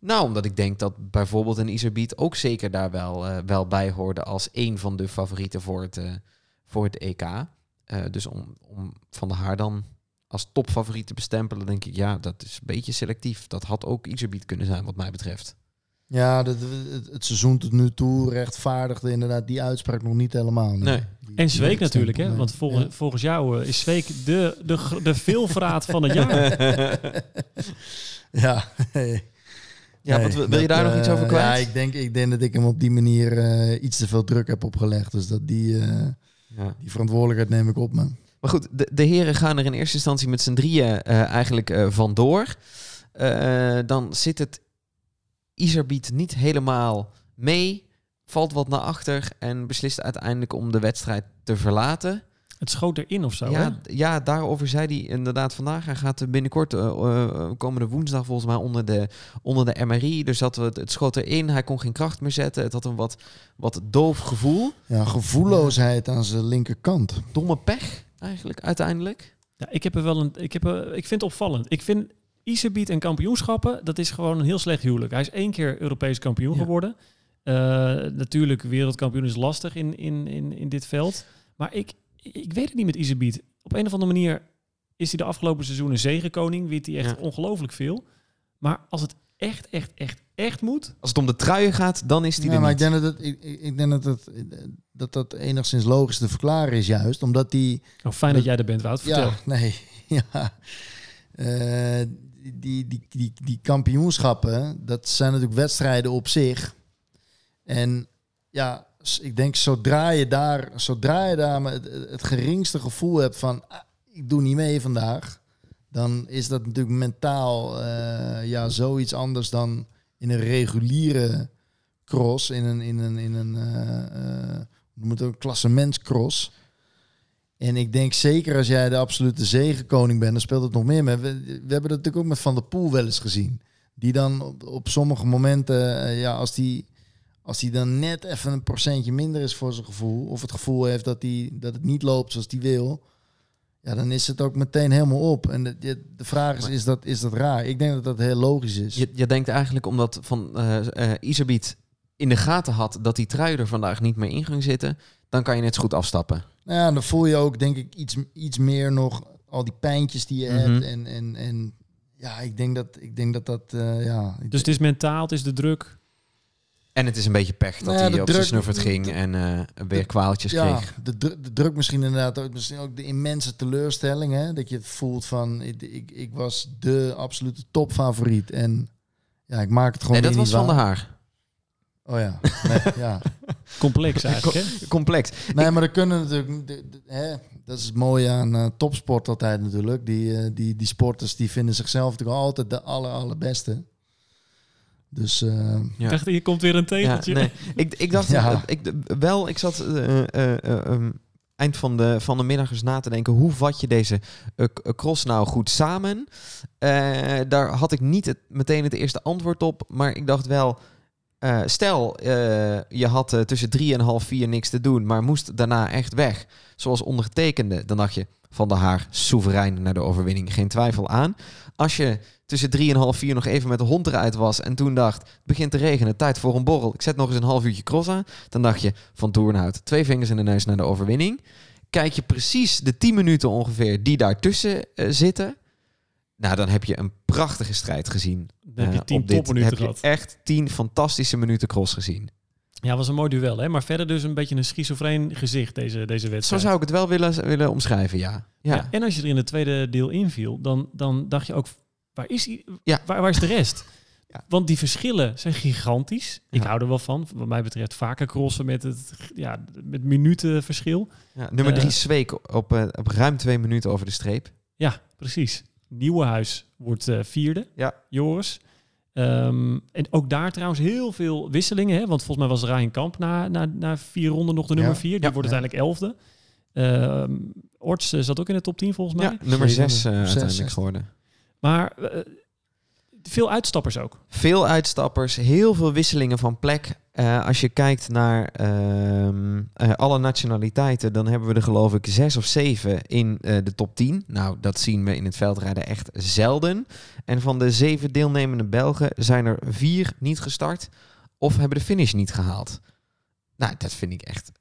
Nou, omdat ik denk dat bijvoorbeeld een Iserbiet ook zeker daar wel, eh, wel bij hoorde als een van de favorieten voor het, eh, voor het EK. Dus om, om Van der Haar dan als topfavoriet te bestempelen, denk ik, ja, dat is een beetje selectief. Dat had ook Iserbiet kunnen zijn, wat mij betreft. Ja, dat, het, het seizoen tot nu toe rechtvaardigde inderdaad die uitspraak nog niet helemaal. Nee. Die- En Zweek natuurlijk, hè? Want volgens, Ja. volgens jou eh, is Zweek de, de, de veelverraad van het jaar. Ja. Ja, wat, wil je daar nog iets over kwijt? Ja, ik denk, ik denk dat ik hem op die manier eh, iets te veel druk heb opgelegd. Dus dat die, eh, Ja. die verantwoordelijkheid neem ik op me. Maar goed, de, de heren gaan er in eerste instantie met z'n drieën eh, eigenlijk eh, vandoor. Eh, dan zit het Iserbiet niet helemaal mee, valt wat naar achter en beslist uiteindelijk om de wedstrijd te verlaten. Het schoot erin of zo, hè? ja, ja, daarover zei hij inderdaad vandaag. Hij gaat binnenkort, eh, eh, komende woensdag volgens mij, onder de, onder de MRI. Dus dat we het, het schoot erin. Hij kon geen kracht meer zetten. Het had een wat, wat doof gevoel. Ja, gevoelloosheid aan zijn linkerkant. Domme pech eigenlijk uiteindelijk. Ja, ik heb er wel een. Ik, heb er, ik vind het opvallend. Ik vind Iserbiet en kampioenschappen, dat is gewoon een heel slecht huwelijk. Hij is één keer Europees kampioen Ja. geworden. Eh, natuurlijk, wereldkampioen is lastig in, in, in, in dit veld. Maar ik, ik weet het niet met Iserbiet. Op een of andere manier is hij de afgelopen seizoenen zegenkoning. Wint hij echt Ja. ongelooflijk veel. Maar als het echt, echt, echt, echt moet. Als het om de truien gaat, dan is hij Ja, er maar niet. ik denk dat het, ik, ik denk dat, het, dat dat enigszins logisch te verklaren is juist. Omdat die... Oh, fijn dat jij er bent, Wout. Vertel. Ja, nee. Ja. Eh, die, die, die, die kampioenschappen, dat zijn natuurlijk wedstrijden op zich. En ja, ik denk zodra je daar, zodra je daar het, het geringste gevoel hebt van ah, ik doe niet mee vandaag, dan is dat natuurlijk mentaal eh, ja, zoiets anders dan in een reguliere cross, in een, in een, in een het ook, klassementscross. En ik denk zeker als jij de absolute zegenkoning bent, dan speelt het nog meer mee. We, we hebben dat natuurlijk ook met Van der Poel wel eens gezien. Die dan op, op sommige momenten, eh, ja, als die, als die dan net even een procentje minder is voor zijn gevoel, of het gevoel heeft dat, die, dat het niet loopt zoals hij wil, ja, dan is het ook meteen helemaal op. En de, de, vraag is, is dat, is dat raar? Ik denk dat dat heel logisch is. Je, je denkt eigenlijk omdat van eh eh, Iserbiet in de gaten had dat die trui er vandaag niet meer in ging zitten, dan kan je net zo goed afstappen. Nou ja, dan voel je ook, denk ik, iets, iets meer nog al die pijntjes die je Mhm. hebt. En, en, en ja, ik denk dat ik denk dat, dat eh, ja. Dus het is mentaal, het is de druk. En het is een beetje pech dat Nou ja, hij de op zijn druk- snuffert ging en eh, weer kwaaltjes ja, kreeg. de, dru- de druk misschien inderdaad ook, misschien ook de immense teleurstelling. Hè? Dat je het voelt van, ik, ik, ik was de absolute topfavoriet. En ja, ik maak het gewoon Nee, dat was niet Van der waar. Haar. Oh ja, nee, ja. Complex eigenlijk, hè? Complex. Nee, maar er kunnen natuurlijk... de- de- hè, dat is het mooie aan eh, topsport altijd natuurlijk. Die, eh, die, die sporters die vinden zichzelf natuurlijk altijd de aller, allerbeste. Dus eh, Ja. Ik dacht, hier komt weer een Ja, tegeltje. nee. ik, ik dacht Ja. eh, ik, wel, ik zat eh, eh, eh, ehm, eind van de, van de middag eens na te denken, hoe vat je deze eh, eh, cross nou goed samen? Eh, daar had ik niet het, meteen het eerste antwoord op, maar ik dacht wel, eh, stel eh, je had eh, tussen drie en half vier niks te doen, maar moest daarna echt weg, zoals ondergetekende, dan dacht je, van de haar soeverein naar de overwinning, geen twijfel aan. Als je tussen drie en half vier nog even met de hond eruit was en toen dacht, het begint te regenen, tijd voor een borrel, ik zet nog eens een half uurtje cross aan, dan dacht je, van Toornhout, twee vingers in de neus naar de overwinning. Kijk je precies de 10 minuten ongeveer die daartussen zitten, Nou, dan heb je een prachtige strijd gezien. Dan heb je eh, op dit. heb je echt tien fantastische minuten cross gezien. Ja, was een mooi duel, hè? Maar verder dus een beetje een schizofreen gezicht, deze, deze Zo wedstrijd. zou ik het wel willen, willen omschrijven, ja. Ja, Ja, en als je er in het tweede deel inviel, dan, dan dacht je ook, waar is, die, Ja. waar, waar is de rest? Ja. Want die verschillen zijn gigantisch. Ik Ja. hou er wel van. Wat mij betreft vaker crossen met het ja, met minuten verschil. Ja, nummer drie Eh, Zweek op, eh, op ruim twee minuten over de streep. Ja, precies. Nieuwenhuis wordt eh, vierde. Ja. Joris. Ehm, en ook daar trouwens heel veel wisselingen. Hè? Want volgens mij was Ryan Kamp na, na, na vier ronden nog de nummer Ja. vier. Die Ja. wordt uiteindelijk elfde. Ehm Orts eh, zat ook in de top 10 volgens mij. Ja, nummer zes eh, zes, uiteindelijk zes. geworden. Maar veel uitstappers ook. Veel uitstappers, heel veel wisselingen van plek. Eh, als je kijkt naar ehm, eh, alle nationaliteiten, dan hebben we er geloof ik zes of zeven in eh, de top 10. Nou, dat zien we in het veldrijden echt zelden. En van de zeven deelnemende Belgen zijn er vier niet gestart of hebben de finish niet gehaald. Nou, dat vind ik echt.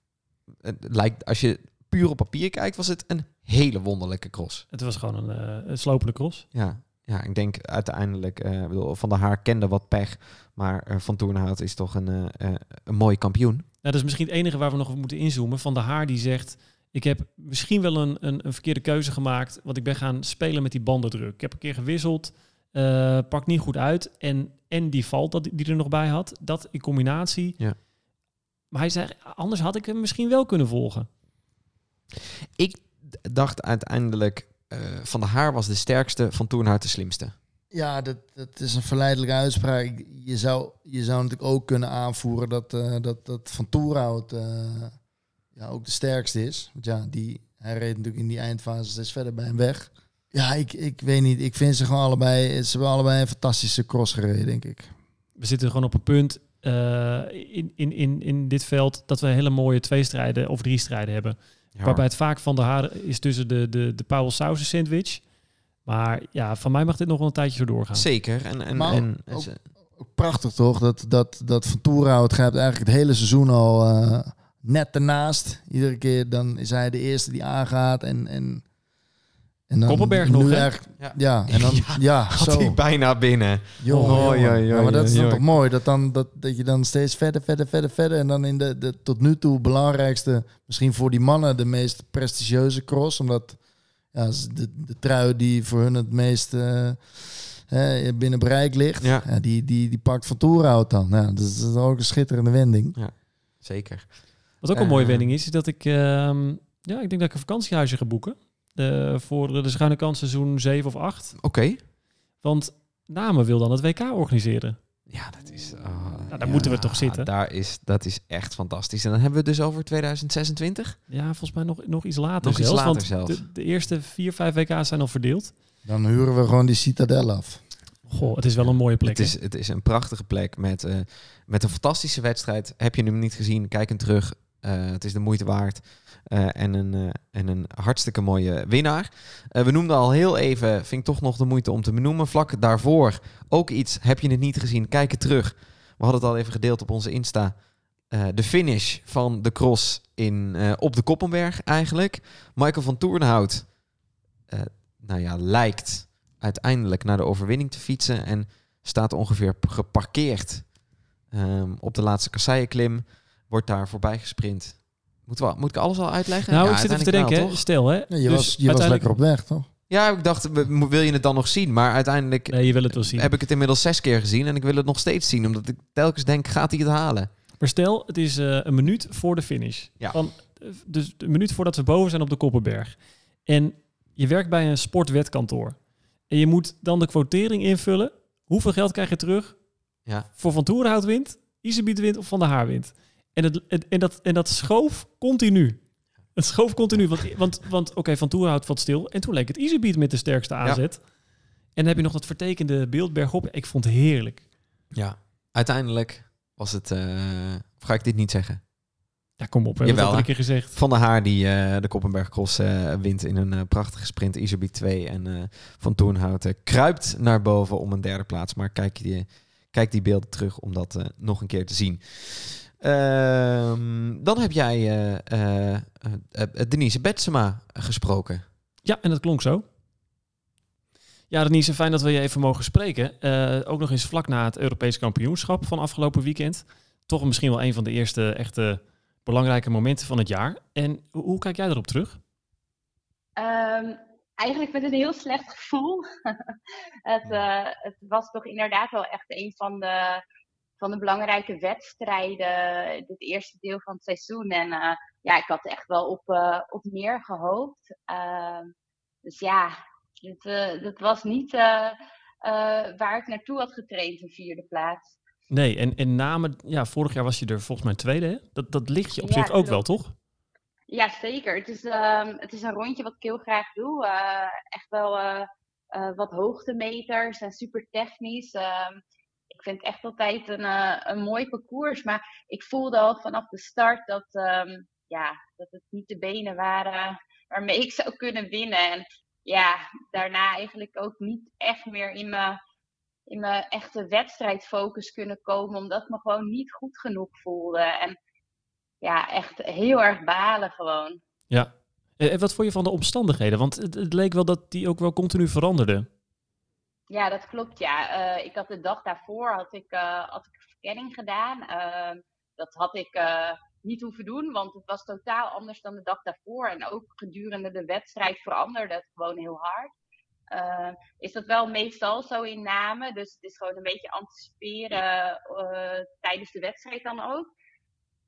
Het lijkt, als je puur op papier kijkt, was het een hele wonderlijke cross. Het was gewoon een, eh, een slopende cross. Ja, ja ik denk uiteindelijk, ik bedoel, Van der Haar kende wat pech, maar eh, Van Toornhout is toch een, eh, een mooie kampioen. Nou, dat is misschien het enige waar we nog op moeten inzoomen. Van de Haar die zegt... Ik heb misschien wel een, een, een verkeerde keuze gemaakt. Want ik ben gaan spelen met die bandendruk. Ik heb een keer gewisseld. pak niet goed uit. En, en die valt dat, die er nog bij had. Dat in combinatie. Ja. Maar hij zei, anders had ik hem misschien wel kunnen volgen. Ik dacht uiteindelijk, Van der Haar was de sterkste, Van Toornhout de slimste. Ja, dat, dat is een verleidelijke uitspraak. Je zou, je zou natuurlijk ook kunnen aanvoeren dat, eh, dat, dat Van Toerhout eh, ja, ook de sterkste is. Want ja, die, hij reed natuurlijk in die eindfase steeds verder bij hem weg. Ja, ik, ik weet niet. Ik vind ze gewoon allebei... Ze hebben allebei een fantastische cross gereden, denk ik. We zitten gewoon op een punt eh, in, in, in, in dit veld... dat we hele mooie twee strijden of drie strijden hebben. Ja, Waarbij het vaak van de haar is tussen de, de, de Paul Sausen sandwich. Maar ja, van mij mag dit nog wel een tijdje zo doorgaan. Zeker. En, en, Maar en, ook- ze- Ook prachtig toch? Dat, dat, dat Van Toerhout gaat eigenlijk het hele seizoen al eh, net ernaast. Iedere keer dan is hij de eerste die aangaat. En, en, en dan Koppenberg nu nog, hè? Ja. ja. en dan ja, had zo. hij bijna binnen. Jongen, Oh, ja, ja, Ja, maar dat is dan ja, ja. toch mooi. Dat, dan, dat, dat je dan steeds verder, verder, verder, verder. En dan in de, de tot nu toe belangrijkste, misschien voor die mannen de meest prestigieuze cross. Omdat ja, de, de trui die voor hun het meest eh, hè, binnen bereik ligt, Ja. ja. die, die, die pakt van Toerhout dan. Ja, dat is ook een schitterende wending. Zeker. Wat ook een mooie Eh. wending is, is dat ik... ehm, ja, ik denk dat ik een vakantiehuisje ga boeken. Eh, voor de schuine kans seizoen 7 of 8. Oké. Want Namen wil dan het WK organiseren. Ja, dat is... ah, Nou, daar moeten we toch zitten. Daar is, dat is echt fantastisch. En dan hebben we het dus over 2026? Ja, volgens mij nog, nog iets later Nog iets zelfs. later want zelf. De, de eerste vier, vijf WK's zijn al verdeeld. Dan huren we gewoon die citadel af. Goh, het is wel een mooie plek. Het is, het is een prachtige plek met, eh, met een fantastische wedstrijd. Heb je hem niet gezien, kijk hem terug. Eh, het is de moeite waard. Eh, en, een, eh, en een hartstikke mooie winnaar. Eh, we noemden al heel even, vind ik toch nog de moeite om te benoemen. Vlak daarvoor ook iets, heb je het niet gezien, kijk het terug. We hadden het al even gedeeld op onze Insta. De finish van de cross in, op de Koppenberg eigenlijk. Michael van Toornhout, nou ja, lijkt uiteindelijk naar de overwinning te fietsen. En staat ongeveer geparkeerd ehm, op de laatste kasseijenklim. Wordt daar voorbij gesprint. Moet, wel, moet ik alles al uitleggen? nou, Ja, ik zit even te denken, wel, stel hè. Je dus was, je was lekker op weg, toch? Ja, ik dacht, wil je het dan nog zien? Maar uiteindelijk Nee, je wil het wel zien. heb ik het inmiddels zes keer gezien. En ik wil het nog steeds zien. Omdat ik telkens denk, gaat hij het halen? Maar stel, het is eh, een minuut voor de finish. Ja. Van, eh, dus een minuut voordat we boven zijn op de Koppenberg. En je werkt bij een sportwetkantoor. En je moet dan de quotering invullen. Hoeveel geld krijg je terug Ja. voor Van Toerenhout wint, Isebiet wint of Van der Haar wint? En, het, het- en, dat, en dat schoof continu. Het schoof continu. Want, want, want oké, Van Toerenhout valt stil. En toen leek het Isebiet met de sterkste aanzet. En dan heb je nog dat vertekende beeld bergop. Ik vond het heerlijk. Ja. Uiteindelijk was het... eh, of ga ik dit niet zeggen? Ja, kom op. Hebben Jawel, hè? keer gezegd. Van der Haar die eh, de Koppenberg Cross eh, wint in een prachtige sprint. Iserbiet 2 en Van Toornhout eh, kruipt naar boven om een derde plaats. Maar kijk die, kijk die beelden terug om dat nog een keer te zien. Ehm, dan heb jij eh, eh, eh, Denise Betsema gesproken. Ja, en dat klonk zo. Ja, Denise, fijn dat we je even mogen spreken. Eh, ook nog eens vlak na het Europees kampioenschap van afgelopen weekend. Toch misschien wel een van de eerste echte belangrijke momenten van het jaar. En hoe, hoe kijk jij erop terug? Ehm, eigenlijk met een heel slecht gevoel. het, eh, het was toch inderdaad wel echt een van de, van de belangrijke wedstrijden. Dit eerste deel van het seizoen. En eh, ja, ik had echt wel op, eh, op meer gehoopt. Ehm, dus ja, dit, eh, dit was niet waar ik naartoe had getraind, een vierde plaats. Nee, en, en name, ja, vorig jaar was je er volgens mij tweede. Hè? Dat, dat ligt je op Ja, zich ook wel, toch? Ja, zeker. Het is, ehm, het is een rondje wat ik heel graag doe. Echt wel wat hoogtemeters en super technisch. Ehm, ik vind echt altijd een, eh, een mooi parcours. Maar ik voelde al vanaf de start dat, ehm, ja, dat het niet de benen waren waarmee ik zou kunnen winnen. En ja, daarna eigenlijk ook niet echt meer in mijn, in mijn echte wedstrijdfocus kunnen komen. Omdat ik me gewoon niet goed genoeg voelde. En ja, echt heel erg balen gewoon. Ja. En wat vond je van de omstandigheden? Want het, het leek wel dat die ook wel continu veranderden. Ja, dat klopt. Ja, Eh, ik had de dag daarvoor had ik, had ik verkenning gedaan. Ehm, dat had ik eh, niet hoeven doen, want het was totaal anders dan de dag daarvoor. En ook gedurende de wedstrijd veranderde het gewoon heel hard. Eh, is dat wel meestal zo in namen. Dus het is gewoon een beetje anticiperen tijdens de wedstrijd dan ook.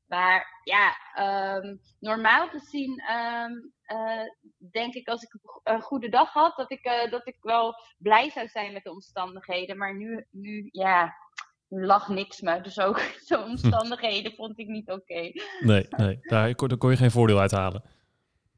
Maar ja, ehm, normaal gezien ehm, eh, denk ik als ik een goede dag had, dat ik, eh, dat ik wel blij zou zijn met de omstandigheden. Maar nu, nu ja, nu lag niks me. Dus ook zo'n omstandigheden vond ik niet oké. Nee, nee daar, kon, daar kon je geen voordeel uit halen.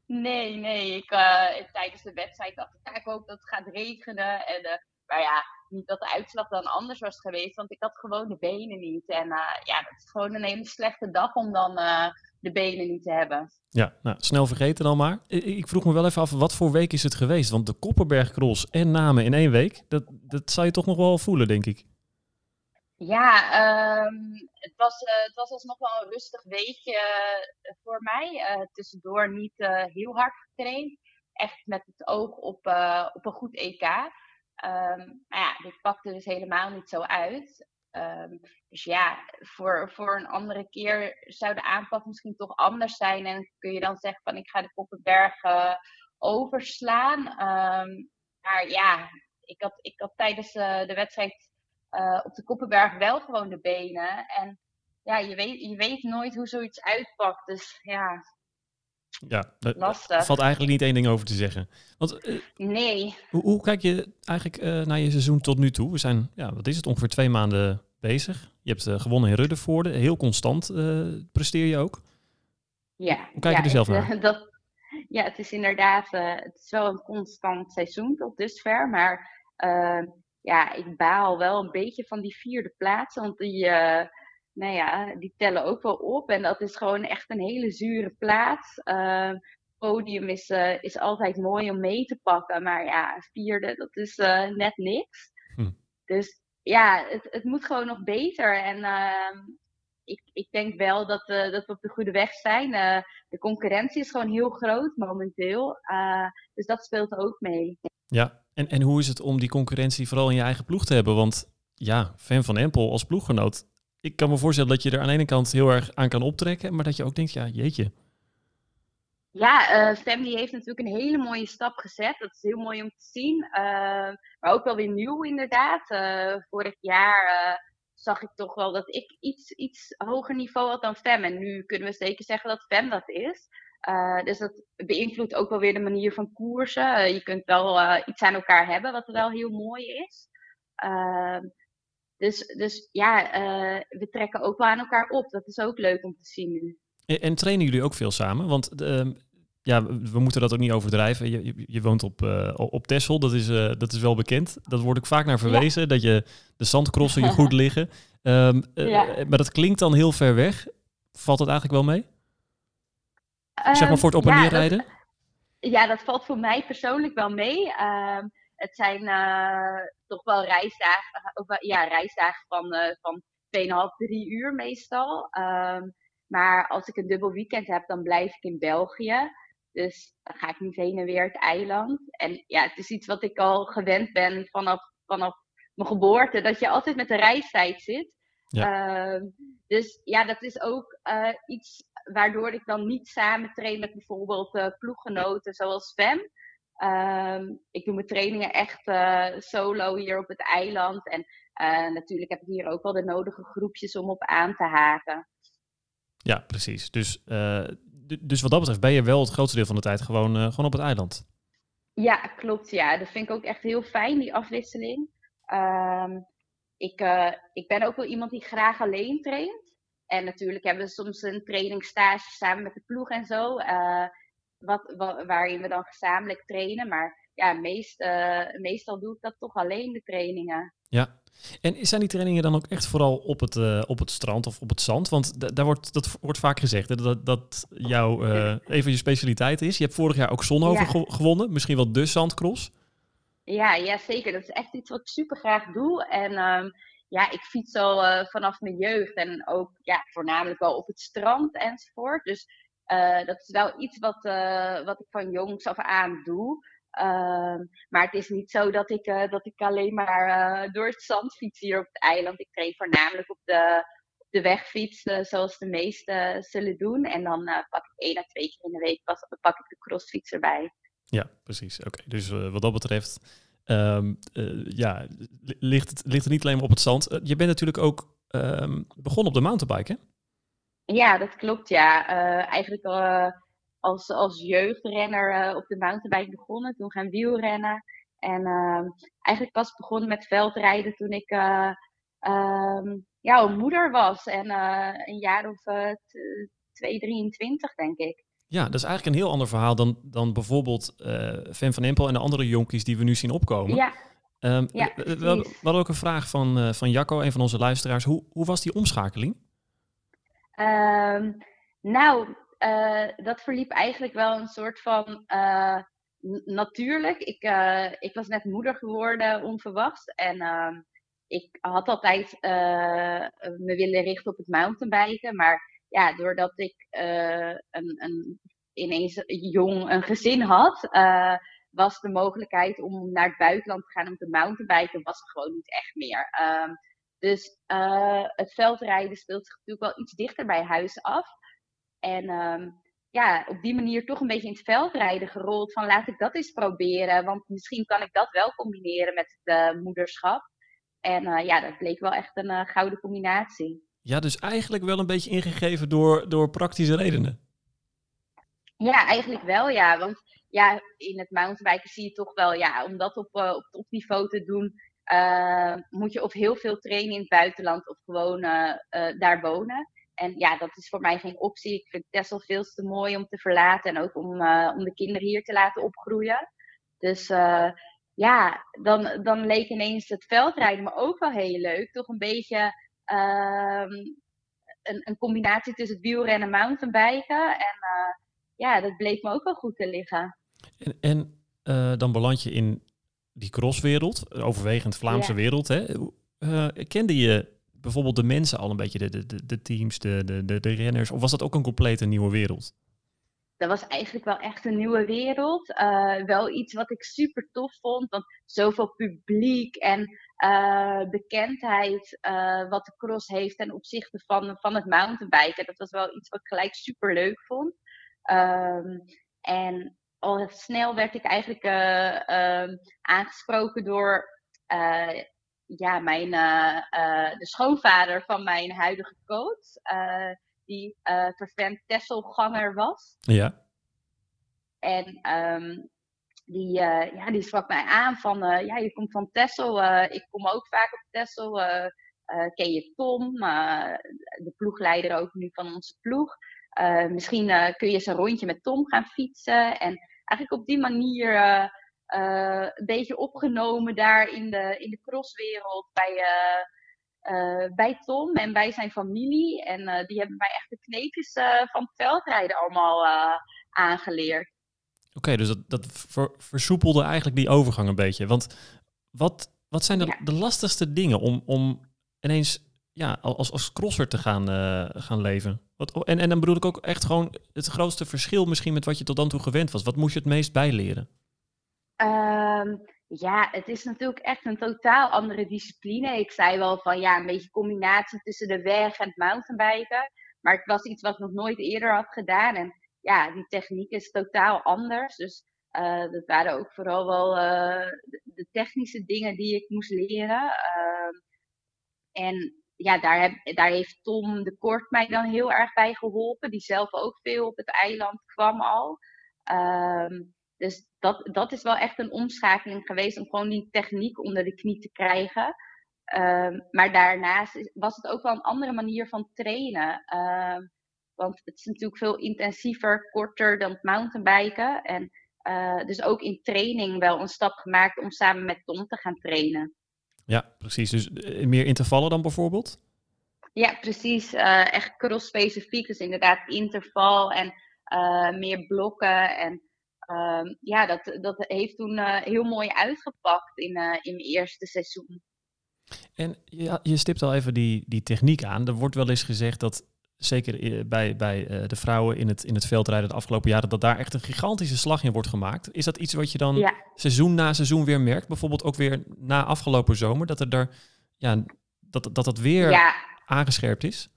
Nee, nee. Ik, eh, tijdens de wedstrijd dacht ik, ja, ik hoop dat het gaat regenen. En, maar ja, niet dat de uitslag dan anders was geweest, want ik had gewoon de benen niet. En eh, ja, dat is gewoon een hele slechte dag om dan eh, de benen niet te hebben. Ja, nou, snel vergeten dan maar. Ik vroeg me wel even af, wat voor week is het geweest? Want de Kopperberg Cross en Namen in één week, dat, dat zou je toch nog wel voelen, denk ik. Ja, ehm, het, was, eh, het was alsnog wel een rustig weekje voor mij. Tussendoor niet heel hard getraind. Echt met het oog op, op een goed EK. Ehm, maar ja, dit pakte dus helemaal niet zo uit. Ehm, dus ja, voor, voor een andere keer zou de aanpak misschien toch anders zijn. En kun je dan zeggen van ik ga de Koppenberg eh, overslaan. Ehm, maar ja, ik had, ik had tijdens eh, de wedstrijd eh, op de Koppenberg wel gewoon de benen. En ja, je weet, je weet nooit hoe zoiets uitpakt. Dus ja, Ja, daar Lastig. valt eigenlijk niet één ding over te zeggen. Want eh, nee. hoe, hoe kijk je eigenlijk eh, naar je seizoen tot nu toe? We zijn, ja, wat is het, ongeveer twee maanden bezig. Je hebt eh, gewonnen in Ruddervoorde. Heel constant eh, presteer je ook. Ja, Hoe kijk je ja, er zelf het, naar? eh, dat, ja, het is inderdaad eh, het is wel een constant seizoen tot dusver. Maar eh, ja, ik baal wel een beetje van die vierde plaats. Want die, eh, nou ja, die tellen ook wel op. En dat is gewoon echt een hele zure plaats. Eh, podium is, eh, is altijd mooi om mee te pakken. Maar ja, vierde, dat is eh, net niks. Hm. Dus ja, het, het moet gewoon nog beter. En ehm, ik, ik denk wel dat, eh, dat we op de goede weg zijn. De concurrentie is gewoon heel groot momenteel. Dus dat speelt ook mee. Ja, en, en hoe is het om die concurrentie vooral in je eigen ploeg te hebben? Want ja, fan van Empel als ploeggenoot. Ik kan me voorstellen dat je er aan de ene kant heel erg aan kan optrekken, maar dat je ook denkt, ja, jeetje. Ja, eh Family heeft natuurlijk een hele mooie stap gezet. Dat is heel mooi om te zien. Eh, maar ook wel weer nieuw inderdaad. Eh, vorig jaar zag ik toch wel dat ik iets, iets hoger niveau had dan Fem. En nu kunnen we zeker zeggen dat Fem dat is. Dus dat beïnvloedt ook wel weer de manier van koersen. Je kunt wel iets aan elkaar hebben, wat wel heel mooi is. Dus, dus ja, eh, we trekken ook wel aan elkaar op. Dat is ook leuk om te zien nu. En, en trainen jullie ook veel samen? Want ehm, ja, we moeten dat ook niet overdrijven. Je, je, je woont op, eh, op Texel, dat is, eh, dat is wel bekend. Dat wordt ook vaak naar verwezen, dat je de zandcrossen je goed liggen. Ehm, eh, Ja. Maar dat klinkt dan heel ver weg. Valt het eigenlijk wel mee? zeg maar Ehm, voor het op en ja, neer dat- rijden? Ja, dat valt voor mij persoonlijk wel mee. Het zijn eh, toch wel reisdagen, ook wel- ja, reisdagen van, eh van 2,5, 3 uur meestal. Ehm, maar als ik een dubbel weekend heb, dan blijf ik in België. Dus dan ga ik niet heen en weer het eiland. En ja, het is iets wat ik al gewend ben vanaf, vanaf mijn geboorte, dat je altijd met de reistijd zit. Ehm, dus ja, dat is ook eh, iets waardoor ik dan niet samen train met bijvoorbeeld uh, ploeggenoten zoals Fem. Ehm, ik doe mijn trainingen echt uh, solo hier op het eiland. En natuurlijk heb ik hier ook wel de nodige groepjes om op aan te haken. Ja, precies. Dus, dus wat dat betreft ben je wel het grootste deel van de tijd gewoon, gewoon op het eiland. Ja, klopt. Ja, dat vind ik ook echt heel fijn, die afwisseling. Um, ik, ik ben ook wel iemand die graag alleen traint. En natuurlijk hebben we soms een trainingstage samen met de ploeg en zo. Wat, wat, waarin we dan gezamenlijk trainen. Maar ja, meest, uh, meestal doe ik dat toch alleen, de trainingen. Ja, en zijn die trainingen dan ook echt vooral op het, uh, op het strand of op het zand? Want daar wordt, dat wordt vaak gezegd, hè, dat, dat jouw uh, een van je specialiteit is. Je hebt vorig jaar ook Zonhoven ja. gewonnen, misschien wel de zandcross. Ja, ja, zeker. Dat is echt iets wat ik super graag doe. En um, ja, ik fiets al vanaf mijn jeugd en ook ja, voornamelijk wel op het strand enzovoort. Dus uh, dat is wel iets wat, uh, wat ik van jongs af aan doe. Um, maar het is niet zo dat ik, dat ik alleen maar door het zand fiets hier op het eiland. Ik train voornamelijk op de, op de wegfiets, zoals de meesten zullen doen. En dan pak ik één à twee keer in de week pas, pak ik de crossfiets erbij. Ja, precies. Oké, dus wat dat betreft, uh, ja, ligt het, ligt het niet alleen maar op het zand. Je bent natuurlijk ook um, begonnen op de mountainbike, hè? Ja, dat klopt, ja. eigenlijk als, als jeugdrenner op de mountainbike begonnen, toen gaan wielrennen. En ehm, eigenlijk pas begonnen met veldrijden toen ik ja, een moeder was. En een jaar of 2, 23, denk ik. Ja, dat is eigenlijk een heel ander verhaal dan, dan bijvoorbeeld Fan van Empel en de andere jonkies die we nu zien opkomen. Ja. Um, ja we, hadden ook een vraag van, van Jacco, een van onze luisteraars. Hoe, hoe was die omschakeling? Um, nou, uh, dat verliep eigenlijk wel een soort van natuurlijk. Ik, ik was net moeder geworden, onverwachts. En ehm, ik had altijd me willen richten op het mountainbiken, maar ja, doordat ik een, een, ineens jong een gezin had, was de mogelijkheid om naar het buitenland te gaan om te mountainbiken, was er gewoon niet echt meer. Dus uh, het veldrijden speelt zich natuurlijk wel iets dichter bij huis af. En um, ja, op die manier toch een beetje in het veldrijden gerold van laat ik dat eens proberen, want misschien kan ik dat wel combineren met het moederschap. En ja, dat bleek wel echt een gouden combinatie. Ja, dus eigenlijk wel een beetje ingegeven door, door praktische redenen. Ja, eigenlijk wel, ja. Want ja, in het mountainbiken zie je toch wel, ja, om dat op, op topniveau te doen, uh, moet je of heel veel trainen in het buitenland of gewoon uh, daar wonen. En ja, dat is voor mij geen optie. Ik vind Texel veel te mooi om te verlaten en ook om, om de kinderen hier te laten opgroeien. Dus ja, dan, dan leek ineens het veldrijden me ook wel heel leuk. Toch een beetje um, een, een, combinatie tussen wielrennen en mountainbiken. En ja, dat bleek me ook wel goed te liggen. En, dan beland je in die crosswereld, overwegend Vlaamse ja. wereld. Hè? Uh, kende je bijvoorbeeld de mensen al een beetje, de, de, de teams, de, de, de renners? Of was dat ook een complete nieuwe wereld? dat was eigenlijk wel echt een nieuwe wereld. Uh, wel iets wat ik super tof vond, want zoveel publiek en uh, bekendheid uh, wat de cross heeft ten opzichte van, van het mountainbiken. Dat was wel iets wat ik gelijk super leuk vond. Um, en al snel werd ik eigenlijk um, aangesproken door ja, mijn, de schoonvader van mijn huidige coach die vervent Tesselganger was. Ja. En um, die, uh, ja, die sprak mij aan van, uh, ja, je komt van Tessel, ik kom ook vaak op Tessel. ken je Tom, de ploegleider ook nu van onze ploeg. misschien kun je eens een rondje met Tom gaan fietsen. En eigenlijk op die manier een beetje opgenomen daar in de, in de crosswereld bij uh, bij Tom en bij zijn familie. En die hebben mij echt de kneepjes van het veldrijden allemaal aangeleerd. Oké, okay, dus dat, dat ver, versoepelde eigenlijk die overgang een beetje. Want wat, wat zijn de, ja. de lastigste dingen om, om ineens ja, als, als crosser te gaan, eh, gaan leven? Wat, en, en dan bedoel ik ook echt gewoon het grootste verschil misschien met wat je tot dan toe gewend was. Wat moest je het meest bijleren? Ehm, ja, het is natuurlijk echt een totaal andere discipline. Ik zei wel van ja, een beetje combinatie tussen de weg en het mountainbiken. Maar het was iets wat ik nog nooit eerder had gedaan. En ja, die techniek is totaal anders. Dus uh, dat waren ook vooral wel uh, de, technische dingen die ik moest leren. Uh, en ja, daar, heb, daar heeft Tom de Kort mij dan heel erg bij geholpen. Die zelf ook veel op het eiland kwam al. Ehm, dus dat, dat is wel echt een omschakeling geweest om gewoon die techniek onder de knie te krijgen. Um, maar daarnaast was het ook wel een andere manier van trainen. Um, want het is natuurlijk veel intensiever, korter dan het mountainbiken. En uh, dus ook in training wel een stap gemaakt om samen met Tom te gaan trainen. Ja, precies. Dus uh, meer intervallen dan bijvoorbeeld? Ja, precies. Uh, echt cross-specifiek. Dus inderdaad interval en meer blokken. En um, ja, dat, dat heeft toen heel mooi uitgepakt in, in mijn eerste seizoen. En ja, je stipt al even die, die techniek aan. Er wordt wel eens gezegd dat zeker bij, bij de vrouwen in het, in het veldrijden de afgelopen jaren, dat daar echt een gigantische slag in wordt gemaakt. Is dat iets wat je dan ja. seizoen na seizoen weer merkt? Bijvoorbeeld ook weer na afgelopen zomer, dat er daar, ja, dat, dat, dat weer ja. aangescherpt is?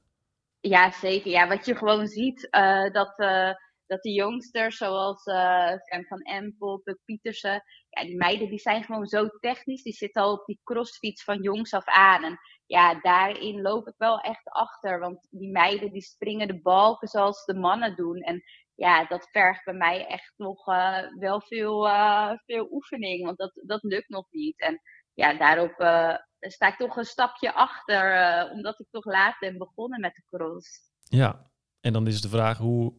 Ja, zeker. Ja, wat je gewoon ziet, uh, dat, uh, dat de jongsters, zoals uh, Fem van Empel, Puk Pietersen, ja, die meiden die zijn gewoon zo technisch. Die zitten al op die crossfiets van jongs af aan. En ja, daarin loop ik wel echt achter. Want die meiden die springen de balken zoals de mannen doen. En ja, dat vergt bij mij echt nog uh, wel veel, uh, veel oefening. Want dat, dat lukt nog niet. En ja, daarop uh, sta ik toch een stapje achter. omdat ik toch laat ben begonnen met de cross. Ja, en dan is de vraag hoe